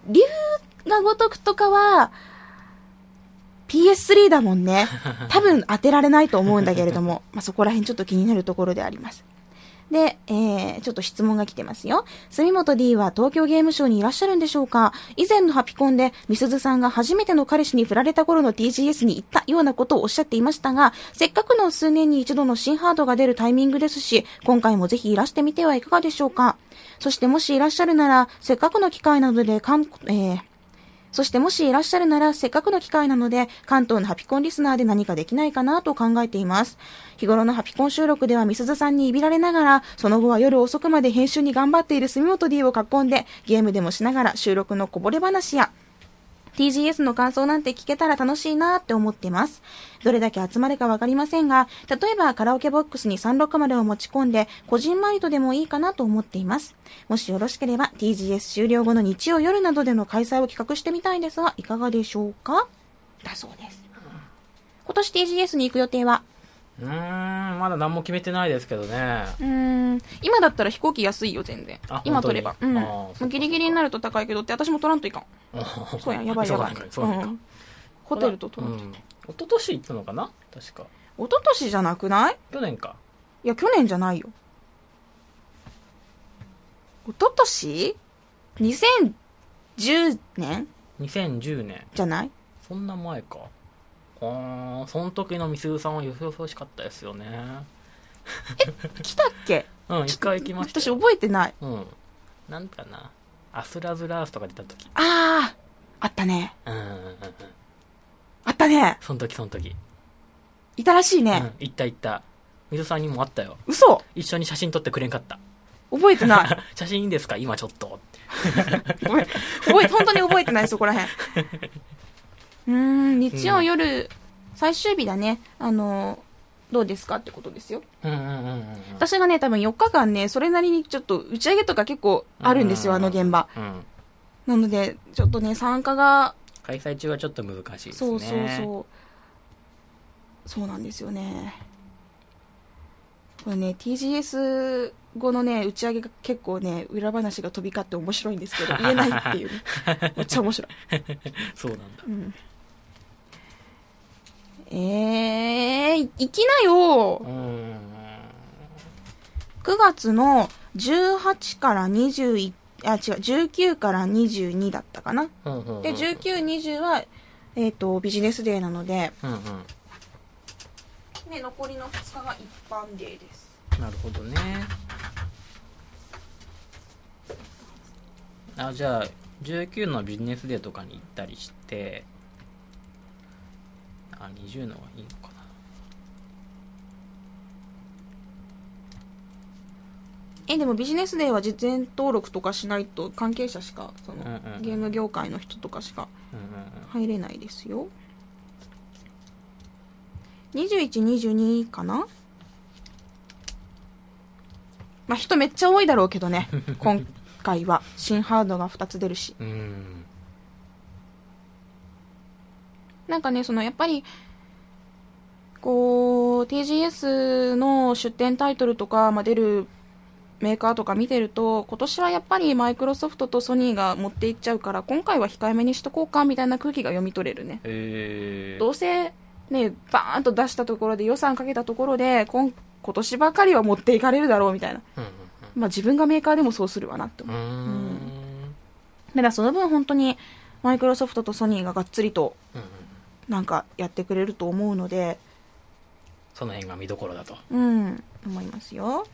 Speaker 1: 竜が如くとかは、PS3 だもんね。多分当てられないと思うんだけれども、まあ、そこら辺ちょっと気になるところであります。で、えー、ちょっと質問が来てますよ。住本 D は東京ゲームショウにいらっしゃるんでしょうか？以前のハピコンで、みすずさんが初めての彼氏に振られた頃の TGS に行ったようなことをおっしゃっていましたが、せっかくの数年に一度の新ハードが出るタイミングですし、今回もぜひいらしてみてはいかがでしょうか？そしてもしいらっしゃるなら、せっかくの機会なので、かん、えー、そしてもしいらっしゃるなら、せっかくの機会なので、関東のハピコンリスナーで何かできないかなと考えています。日頃のハピコン収録では、みすずさんにいびられながら、その後は夜遅くまで編集に頑張っている住本 D を囲んで、ゲームでもしながら収録のこぼれ話や、TGS の感想なんて聞けたら楽しいなって思ってます。どれだけ集まるかわかりませんが、例えばカラオケボックスに360を持ち込んで、個人マイトでもいいかなと思っています。もしよろしければ、TGS 終了後の日曜夜などでの開催を企画してみたいんですが、いかがでしょうか？だそうです。今年 TGS に行く予定は？
Speaker 2: うーん、まだ何も決めてないですけどね。
Speaker 1: うーん、今だったら飛行機安いよ、全然
Speaker 2: あ。
Speaker 1: 今取れば。うん。ギリギリになると高いけどって、私も取らんといかん。そうやん、やばいやばい。
Speaker 2: そうなんか、んか
Speaker 1: ん。ホテルと取らんと。
Speaker 2: うん。一昨年行ったのかな？確か。
Speaker 1: 一昨年じゃなくない？
Speaker 2: 去年か。
Speaker 1: いや、去年じゃないよ。一昨年 ?2010 年
Speaker 2: ？2010年。
Speaker 1: じゃない？
Speaker 2: そんな前か。あーその時のみすぐさんはよそよそしかったですよね。
Speaker 1: 来たっけ？
Speaker 2: うん、一回行きました
Speaker 1: 私
Speaker 2: よ。
Speaker 1: 覚えてない。
Speaker 2: うん。なんかな。アスラズラースとか出た時。
Speaker 1: あー、あったね。
Speaker 2: うんうんうんうん。
Speaker 1: あったね。
Speaker 2: その時その時。
Speaker 1: いたらしいね。
Speaker 2: うん、行った行った。みすさんにもあったよ。
Speaker 1: 嘘
Speaker 2: 一緒に写真撮ってくれんかった。
Speaker 1: 覚えてない。
Speaker 2: 写真いいんですか？今ちょっと。
Speaker 1: 覚え、本当に覚えてない、そこらへん。うーん、日曜夜、最終日だね。あの、どうですかってことですよ。
Speaker 2: うんうんうんうん。
Speaker 1: 私がね、多分4日間ね、それなりにちょっと打ち上げとか結構あるんですよ、あの現場。
Speaker 2: うん。
Speaker 1: なので、ちょっとね、参加が
Speaker 2: 開催中はちょっと難しいですね。
Speaker 1: そうそうそうそうなんですよねこれね TGS 後のね打ち上げが結構ね裏話が飛び交って面白いんですけど言えないっていう、ね、めっちゃ面白い、
Speaker 2: そうなんだ。
Speaker 1: うん、えー、行きなよ
Speaker 2: うーん。
Speaker 1: 9月の18から21あ違う19から22だったかな
Speaker 2: うんうんうん
Speaker 1: で1920はえっ、とビジネスデーなので、
Speaker 2: うんうん。
Speaker 1: ね、残りの2日が一般デーです
Speaker 2: なるほどね。あ、じゃあ、19のビジネスデーとかに行ったりして、あ、20のはいいのかな。
Speaker 1: えでもビジネスデーは事前登録とかしないと関係者しかその、
Speaker 2: うんうん
Speaker 1: ゲーム業界の人とかしか。入れないですよ2122かなまあ人めっちゃ多いだろうけどね 今回は新ハードが2つ出るし
Speaker 2: うん。
Speaker 1: なんかねそのやっぱりこう TGS の出展タイトルとか、まあ、出るメーカーとか見てると今年はやっぱりマイクロソフトとソニーが持っていっちゃうから今回は控えめにしとこうかみたいな空気が読み取れるね。
Speaker 2: えー。
Speaker 1: どうせねバーンと出したところで予算かけたところで今今年ばかりは持っていかれるだろうみたいな。
Speaker 2: うん
Speaker 1: まあ自分がメーカーでもそうするわなって思う。
Speaker 2: うん。
Speaker 1: だからその分本当にマイクロソフトとソニーががっつりと
Speaker 2: うんうん
Speaker 1: なんかやってくれると思うので
Speaker 2: その辺が見どころだと。
Speaker 1: うん思いますよ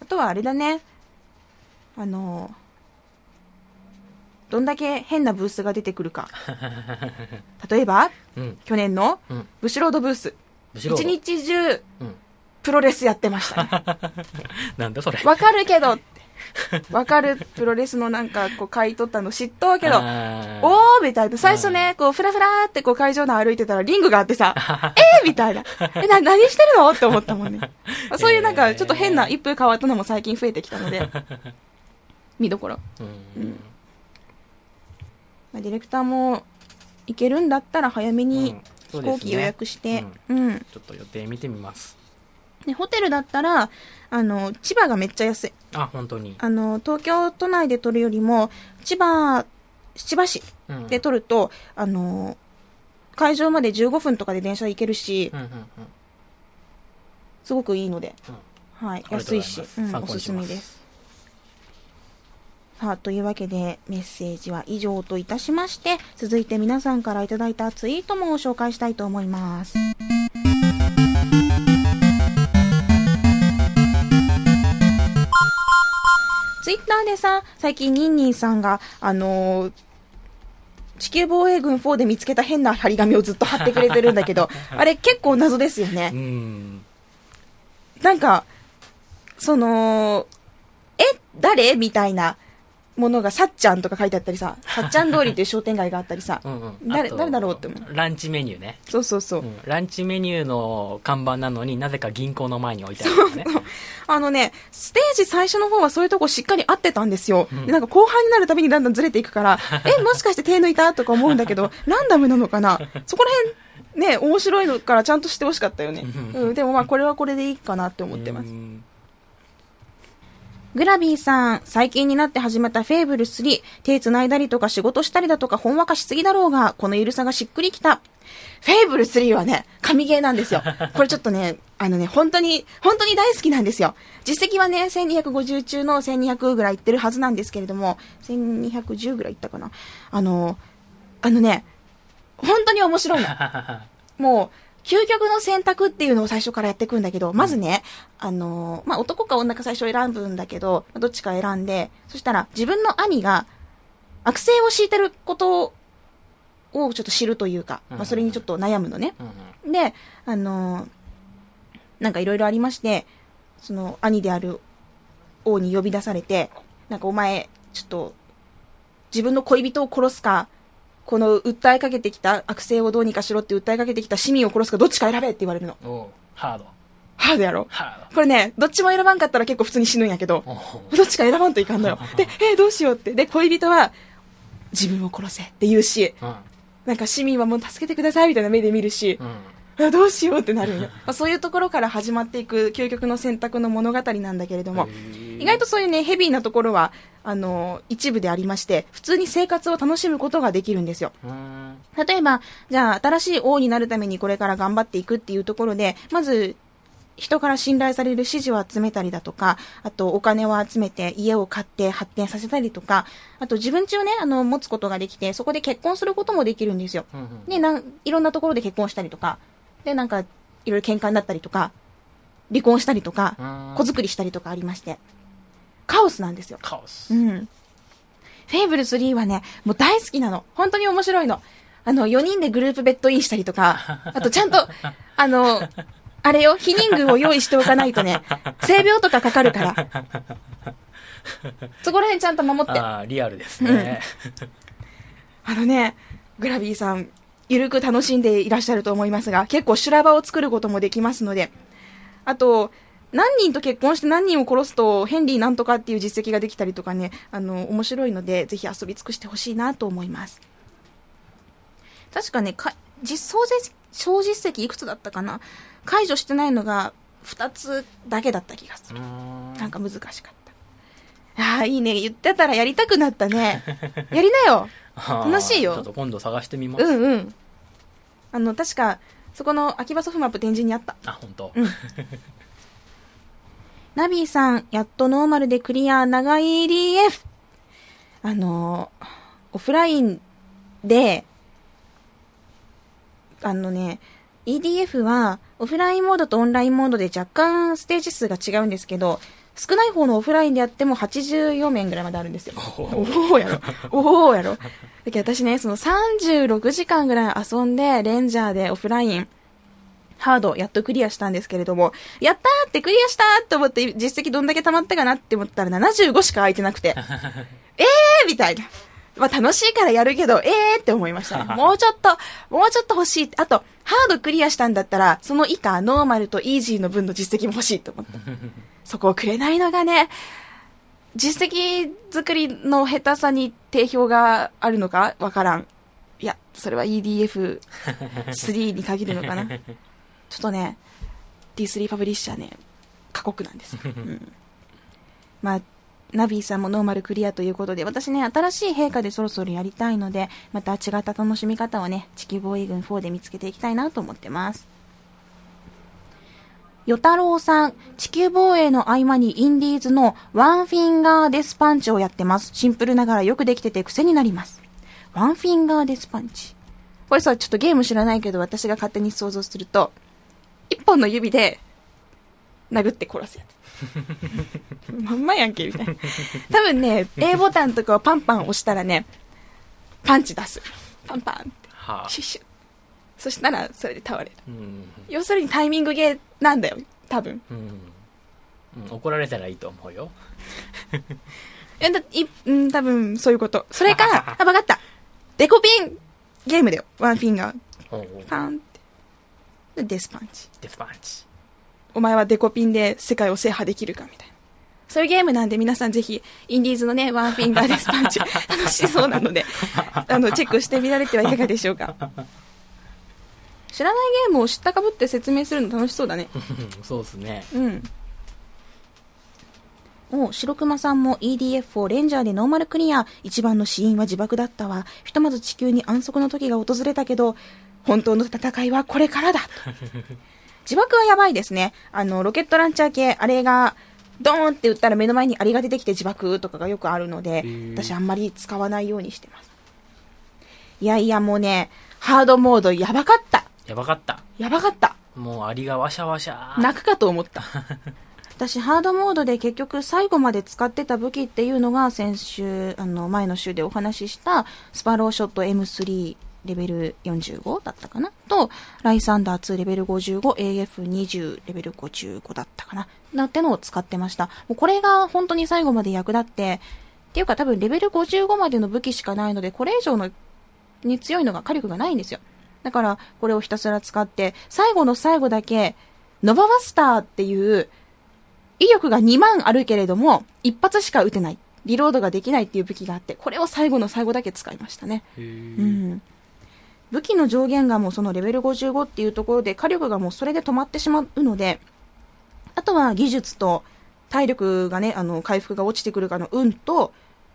Speaker 1: あとはあれだねあのどんだけ変なブースが出てくるか 例えば
Speaker 2: うん。
Speaker 1: 去年の
Speaker 2: うん。
Speaker 1: ブシロードブース一日中
Speaker 2: うん。
Speaker 1: プロレスやってましたね
Speaker 2: なんだそれ。
Speaker 1: わかるけどって わかる？プロレスのなんかこう買い取ったの知っとうけどおーみたいな。最初ね、こう、ふらふらーってこう会場内歩いてたらリングがあってさ、えーみたいな。え、な、何してるの？って思ったもんね。そういうなんか、ちょっと変な一風変わったのも最近増えてきたので、見どころ。
Speaker 2: うん
Speaker 1: うんまあ、ディレクターも行けるんだったら早めに飛行機予約して、うん。
Speaker 2: ちょっと予定見てみます。
Speaker 1: で、ホテルだったら、あの、千葉がめっちゃ安い。
Speaker 2: あ、本当に。
Speaker 1: あの、東京都内で撮るよりも、千葉、千葉市
Speaker 2: うん
Speaker 1: で撮ると、あの、会場まで15分とかで電車で行けるし
Speaker 2: う、んうんうん
Speaker 1: すごくいいので、
Speaker 2: うん
Speaker 1: はい、安いし、うん、お
Speaker 2: す
Speaker 1: すめです。さあ、というわけで、メッセージは以上といたしまして、続いて皆さんからいただいたツイートも紹介したいと思います。ツイッターでさ、最近ニンニンさんが、あのー地球防衛軍4で見つけた変な張り紙をずっと貼ってくれてるんだけど、あれ結構謎ですよね
Speaker 2: う。ん。
Speaker 1: なんか、その、え誰？みたいなものがさっちゃんとか書いてあったりさ、さっちゃん通りっていう商店街があったりさ
Speaker 2: う、んうん
Speaker 1: 誰誰だろうって思う
Speaker 2: ランチメニューね。
Speaker 1: そうそうそう
Speaker 2: う。んランチメニューの看板なのになぜか銀行の前に置いてあるんですね。
Speaker 1: あのね、ステージ最初の方はそういうとこしっかり合ってたんですよ。
Speaker 2: うん
Speaker 1: でなんか後半になるたびにだんだんずれていくから、え、もしかして手抜いた？とか思うんだけど、ランダムなのかな？そこら辺、ね、面白いのからちゃんとしてほしかったよね。うん、でもまあこれはこれでいいかなって思ってます
Speaker 2: う。ん
Speaker 1: グラビーさん、最近になって始めたフェーブル3、手繋いだりとか仕事したりだとかほんわかしすぎだろうが、このゆるさがしっくりきた。フェーブル3はね、神ゲーなんですよ。これちょっとね、あのね、本当に、本当に大好きなんですよ。実績はね、1250中の1200ぐらいいってるはずなんですけれども、1210ぐらいいったかな。あの、あのね、本当に面白いの。もう、究極の選択っていうのを最初からやっていくんだけど、まずね、あのーまあ、男か女か最初選ぶんだけど、どっちか選んで、そしたら自分の兄が悪性を敷いてることをちょっと知るというか、まあ、それにちょっと悩むのね。で、あのーなんかいろいろありまして、その兄である王に呼び出されて、なんかお前、ちょっと、自分の恋人を殺すか、この訴えかけてきた悪性をどうにかしろって訴えかけてきた市民を殺すかどっちか選べって言われるの。
Speaker 2: おうハード。
Speaker 1: ハードやろ？
Speaker 2: ハ
Speaker 1: これね、どっちも選ばんかったら結構普通に死ぬんやけどどっちか選ばんといかんのよ。で、えーどうしようって。で、恋人は、自分を殺せって言うし、
Speaker 2: うん。
Speaker 1: なんか市民はもう助けてくださいみたいな目で見るし
Speaker 2: う、ん。
Speaker 1: あどうしようってなるよね。まあそういうところから始まっていく究極の選択の物語なんだけれども、意外とそういうね、ヘビーなところは、あの、一部でありまして、普通に生活を楽しむことができるんですよ。
Speaker 2: うん。
Speaker 1: 例えば、じゃあ、新しい王になるためにこれから頑張っていくっていうところで、まず、人から信頼される支持を集めたりだとか、あとお金を集めて家を買って発展させたりとか、あと自分家をね、あの、持つことができて、そこで結婚することもできるんですよ。
Speaker 2: うんうん
Speaker 1: で、なん、いろんなところで結婚したりとか、で、なんか、いろいろ喧嘩になったりとか、離婚したりとか、
Speaker 2: うん
Speaker 1: 子作りしたりとかありまして、カオスなんですよ。
Speaker 2: カオス。
Speaker 1: うん。フェイブル3はね、もう大好きなの。本当に面白いの。あの、4人でグループベッドインしたりとか、あとちゃんと、あの、あれよ、避妊具を用意しておかないとね、性病とかかかるから。そこら辺ちゃんと守って。
Speaker 2: ああ、リアルですね。
Speaker 1: あのね、グラビーさん、ゆるく楽しんでいらっしゃると思いますが、結構修羅場を作ることもできますので、あと、何人と結婚して何人を殺すと、ヘンリーなんとかっていう実績ができたりとかね、あの、面白いので、ぜひ遊び尽くしてほしいなと思います。確かね、か実総実総実績いくつだったかな？解除してないのが2つだけだった気がする。
Speaker 2: うん
Speaker 1: なんか難しかった。ああ、いいね。言ってたらやりたくなったね。やりなよ。楽しいよ
Speaker 2: ちょっと今度探してみます。
Speaker 1: うんうん。あの、確か、そこの秋葉ソフマップ展示にあった。
Speaker 2: あ、本当。
Speaker 1: うん ナビーさん、やっとノーマルでクリア長い EDF。あの、オフラインで、あのね、EDF はオフラインモードとオンラインモードで若干ステージ数が違うんですけど、少ない方のオフラインでやっても84面ぐらいまであるんですよ。おおやろ。おおやろ。だけど私ね、その36時間ぐらい遊んで、レンジャーでオフライン、ハードやっとクリアしたんですけれども、やったーってクリアしたーって思って実績どんだけ溜まったかなって思ったら75しか空いてなくて、えーみたいな。まあ楽しいからやるけど、えーって思いましたね。もうちょっと、もうちょっと欲しい。あと、ハードクリアしたんだったら、その以下、ノーマルとイージーの分の実績も欲しいと思った。そこをくれないのがね、実績作りの下手さに定評があるのかわからん。いや、それは EDF3 に限るのかな。ちょっとね、D3 パブリッシャーね、過酷なんですよ。うん、まあ、ナビーさんもノーマルクリアということで、私ね、新しい兵科でそろそろやりたいので、また違った楽しみ方をね、地球防衛軍4で見つけていきたいなと思ってます。与太郎さん、地球防衛の合間にインディーズのワンフィンガーデスパンチをやってます。シンプルながらよくできてて癖になります。ワンフィンガーデスパンチ。これさ、ちょっとゲーム知らないけど、私が勝手に想像すると、一本の指で、殴って殺すやつ。まんまやんけ、みたいな。多分ね、A ボタンとかをパンパン押したらね、パンチ出す。パンパンって。
Speaker 2: はあ。
Speaker 1: シュッシュッ。そしたら、それで倒れる。
Speaker 2: うん。
Speaker 1: 要するにタイミングゲーなんだよ、多分。
Speaker 2: うん。うん怒られたらいいと思うよ。
Speaker 1: え、だ、い、うん、多分、そういうこと。それか、あ、わかった。デコピンゲームだよ。ワンフィンガー。パンって。で、デスパンチ。
Speaker 2: デスパンチ。
Speaker 1: お前はデコピンで世界を制覇できるかみたいな。そういうゲームなんで皆さんぜひ、インディーズのね、ワンフィンガーデスパンチ、楽しそうなので、あの、チェックしてみられてはいかがでしょうか。知らないゲームを知ったかぶって説明するの楽しそうだね。
Speaker 2: そうですね。
Speaker 1: うん。お白熊さんも EDF をレンジャーでノーマルクリア。一番の死因は自爆だったわ。ひとまず地球に安息の時が訪れたけど、本当の戦いはこれからだ。自爆はやばいですね。あの、ロケットランチャー系、あれが、ドーンって撃ったら目の前にアリが出てきて自爆とかがよくあるので
Speaker 2: ー、
Speaker 1: 私あんまり使わないようにしてます。いやいやもうね、ハードモードやばかった。
Speaker 2: やばかった。
Speaker 1: やばかった。
Speaker 2: もうアリがワシャワシャ。
Speaker 1: 泣くかと思った。私、ハードモードで結局最後まで使ってた武器っていうのが先週、あの、前の週でお話ししたスパローショット M3 レベル45だったかな？と、ライサンダー2レベル 55AF20 レベル55だったかな？なってのを使ってました。もうこれが本当に最後まで役立って、っていうか多分レベル55までの武器しかないので、これ以上のに強いのが火力がないんですよ。だから、これをひたすら使って、最後の最後だけ、ノババスターっていう、威力が2万あるけれども、一発しか撃てない。リロードができないっていう武器があって、これを最後の最後だけ使いましたね。
Speaker 2: へ
Speaker 1: う
Speaker 2: ー
Speaker 1: ん。武器の上限がもうそのレベル55っていうところで火力がもうそれで止まってしまうので、あとは技術と体力がね、あの、回復が落ちてくるかの運と、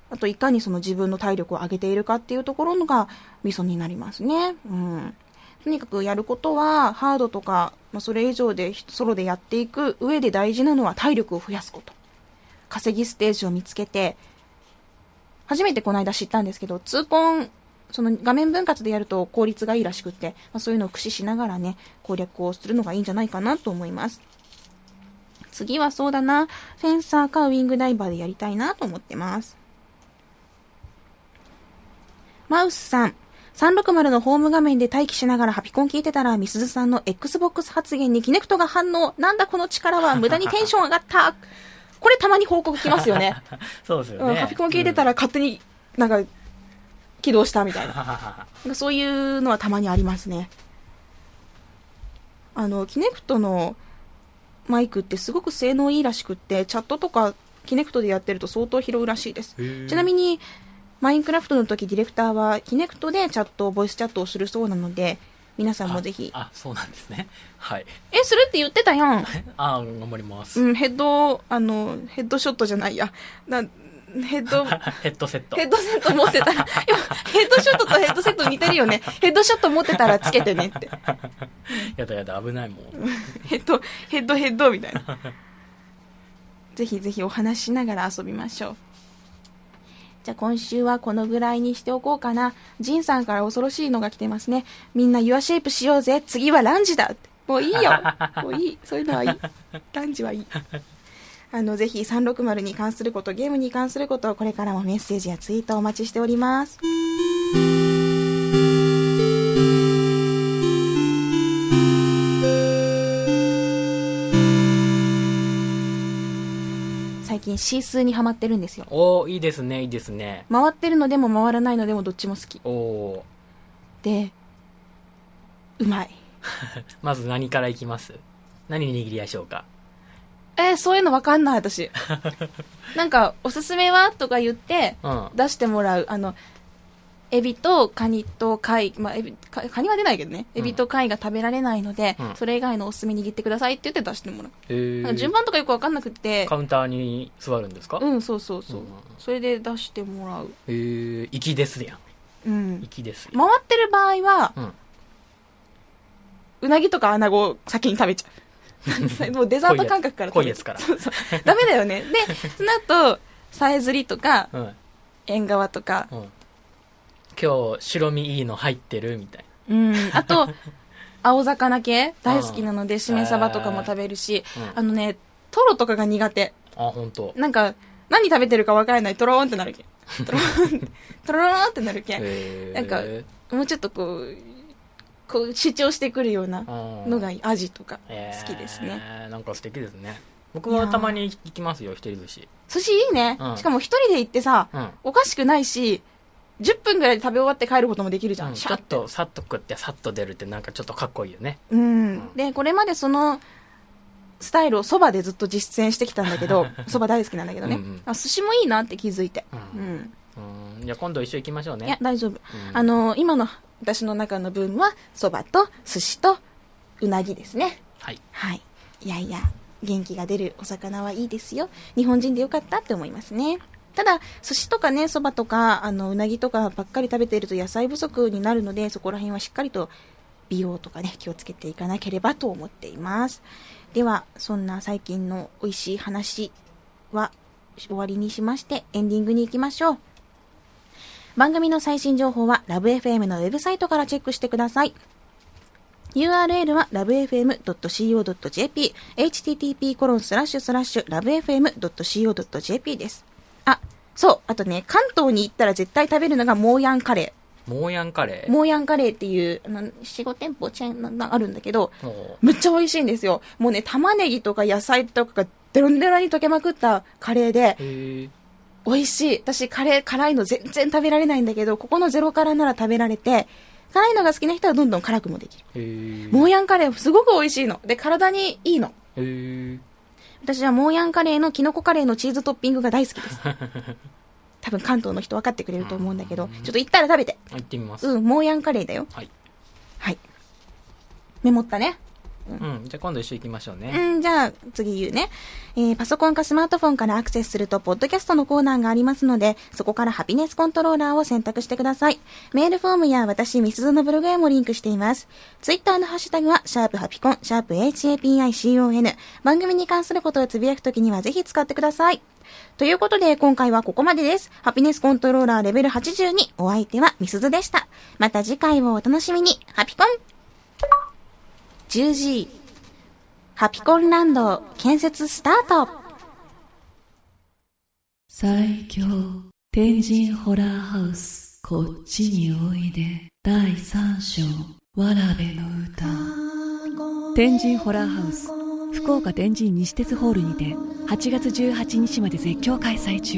Speaker 1: あといかにその自分の体力を上げているかっていうところのがミソになりますね。うん。とにかくやることは、ハードとか、まあ、それ以上でソロでやっていく上で大事なのは体力を増やすこと。稼ぎステージを見つけて、初めてこの間知ったんですけど、痛恨、その画面分割でやると効率がいいらしくって、まあ、そういうのを駆使しながらね、攻略をするのがいいんじゃないかなと思います。次はそうだな、フェンサーかウィングダイバーでやりたいなと思ってます。マウスさん。360のホーム画面で待機しながらハピコン聞いてたら、みすずさんの Xbox 発言にキネクトが反応。なんだこの力は無駄にテンション上がった。これたまに報告来ますよね。
Speaker 2: そうですよね。
Speaker 1: うん、ハピコン聞いてたら勝手になんか起動したみたいな。そういうのはたまにありますね。あの、キネクトのマイクってすごく性能いいらしくって、チャットとかキネクトでやってると相当拾うらしいです。ちなみ
Speaker 2: に、
Speaker 1: に、マインクラフトの時ディレクターはキネクトでチャット、ボイスチャットをするそうなので、皆さんもぜひ。
Speaker 2: あ、あそうなんですね。はい。
Speaker 1: え、するって言ってたやん。
Speaker 2: あ、頑張ります。
Speaker 1: うん、ヘッド、あの、ヘッドショットじゃないや。な、ヘッド、
Speaker 2: ヘッドセット。
Speaker 1: ヘッドセット持ってた ら、ヘッドショットとヘッドセット似てるよね。ヘッドショット持ってたらつけてねって。
Speaker 2: やだやだ、危ないもん。
Speaker 1: ヘッド、ヘッドヘッドみたいな。ぜひぜひお話ししながら遊びましょう。じゃあ今週はこのぐらいにしておこうかな。ジンさんから恐ろしいのが来てますね。みんなユアシェイプしようぜ。次はランジだ。もういいよ。もういい。そういうのはいい。ランジはいい。あの、ぜひ360に関すること、ゲームに関すること、これからもメッセージやツイートをお待ちしております。最近シースーにハマってるんですよ。
Speaker 2: おーいいですね、いいですね。
Speaker 1: 回ってるのでも回らないのでもどっちも好き。
Speaker 2: おー
Speaker 1: で、うまい。
Speaker 2: まず何からいきます？何握りましょうか
Speaker 1: えーそういうのわかんない、私。なんか、おすすめは？とか言って、
Speaker 2: うん。
Speaker 1: 出してもらう。あの、エビとカニと貝、まあ、エビ、カカニは出ないけどね。エビと貝が食べられないので、
Speaker 2: うん
Speaker 1: それ以外のおすすめ握ってくださいって言って出してもらう。
Speaker 2: えー
Speaker 1: 順番とかよくわかんなくって、
Speaker 2: カウンターに座るんですか？
Speaker 1: うん、そうそうそう。
Speaker 2: うん
Speaker 1: それで出してもらう。
Speaker 2: えー、粋ですやん。
Speaker 1: うん。
Speaker 2: 粋ですよ。
Speaker 1: 回ってる場合は、
Speaker 2: うん。
Speaker 1: うなぎとかアナゴを先に食べちゃう。もうデザート感覚から
Speaker 2: 濃いやつから
Speaker 1: そうそう。ダメだよね。で、その後、さえずりとか、
Speaker 2: うん。
Speaker 1: 縁側とか、
Speaker 2: うん。今日、白身いいの入ってるみたい
Speaker 1: うん。あと、青魚系大好きなので、しめ鯖とかも食べるし、
Speaker 2: うん
Speaker 1: あのね、トロとかが苦手。
Speaker 2: な。あ、本当。
Speaker 1: なんか、何食べてるか分からない、トローンってなるけん。トローン、トロローンってなるけなんかもうちょっとこう、こう主張してくるようなの
Speaker 2: の
Speaker 1: がいい。アジとか、好きですね。
Speaker 2: えーなんか素敵ですね。僕はたまに行きますよ、一人寿司。
Speaker 1: 寿司いいね。
Speaker 2: うん
Speaker 1: しかも一人で行ってさ、
Speaker 2: うん。
Speaker 1: おかしくないし、10分ぐらいで食べ終わって帰ることもできるじゃん。
Speaker 2: うん
Speaker 1: シャ
Speaker 2: っと、さっと食って、さっと出るってなんかちょっとかっこいいよね。
Speaker 1: うん。で、これまでその、スタイルをそばでずっと実践してきたんだけど、そば大好きなんだけどね。
Speaker 2: うんうん
Speaker 1: あ寿司もいいなって気づいて。
Speaker 2: う
Speaker 1: うんん。
Speaker 2: うん。じゃあ今度一緒行きましょうね。
Speaker 1: いや、大丈夫。
Speaker 2: うん
Speaker 1: あの、今の私の中のブームは、そばと寿司とうなぎですね。
Speaker 2: はい。
Speaker 1: はい。いやいや、元気が出るお魚はいいですよ。日本人でよかったって思いますね。ただ、寿司とかね、そばとか、あの、うなぎとかばっかり食べていると野菜不足になるので、そこら辺はしっかりと美容とかね、気をつけていかなければと思っています。では、そんな最近の美味しい話は終わりにしまして、エンディングに行きましょう。番組の最新情報は、ラブ f m のウェブサイトからチェックしてください。URL は lovefm.co.jp、http コロンスラッシュスラッシュ lovefm.co.jp です。あ、そう、あとね、関東に行ったら絶対食べるのがモーヤンカレ
Speaker 2: モーヤンカレ
Speaker 1: ー？
Speaker 2: ー。
Speaker 1: モーヤンカレーっていう、あの、4、5店舗チェーンがあるんだけど、
Speaker 2: も
Speaker 1: むっちゃ美味しいんですよ。もうね、玉ねぎとか野菜とかがデロンデロンに溶けまくったカレーで。美味しい。私、カレー、辛いの全然食べられないんだけど、ここのゼロからなら食べられて、辛いのが好きな人はどんどん辛くもできる。モーヤンカレーすごく美味しいの。で、体にいいの。私はモーヤンカレーのキノコカレーのチーズトッピングが大好きです。多分関東の人分かってくれると思うんだけど、ちょっと行ったら食べて。
Speaker 2: 行ってみます。
Speaker 1: うん、モーヤンカレーだよ。
Speaker 2: はい。
Speaker 1: はい。メモったね。
Speaker 2: うん。じゃあ今度一緒行きましょうね。
Speaker 1: うん、じゃあ、次言うね。えー、パソコンかスマートフォンからアクセスすると、ポッドキャストのコーナーがありますので、そこからハピネスコントローラーを選択してください。メールフォームや私、ミスズのブログへもリンクしています。ツイッターのハッシュタグは、シャープハピコン、シャープ HAPICON。番組に関することをつぶやくときにはぜひ使ってください。ということで、今回はここまでです。ハピネスコントローラーレベル82。お相手はミスズでした。また次回をお楽しみに。ハピコン !10G。ハピコンランド建設スタート
Speaker 3: 最強天神ホラーハウスこっちにおいで第三章わらべの歌天神ホラーハウス福岡天神西鉄ホールにて8月18日まで絶叫開催中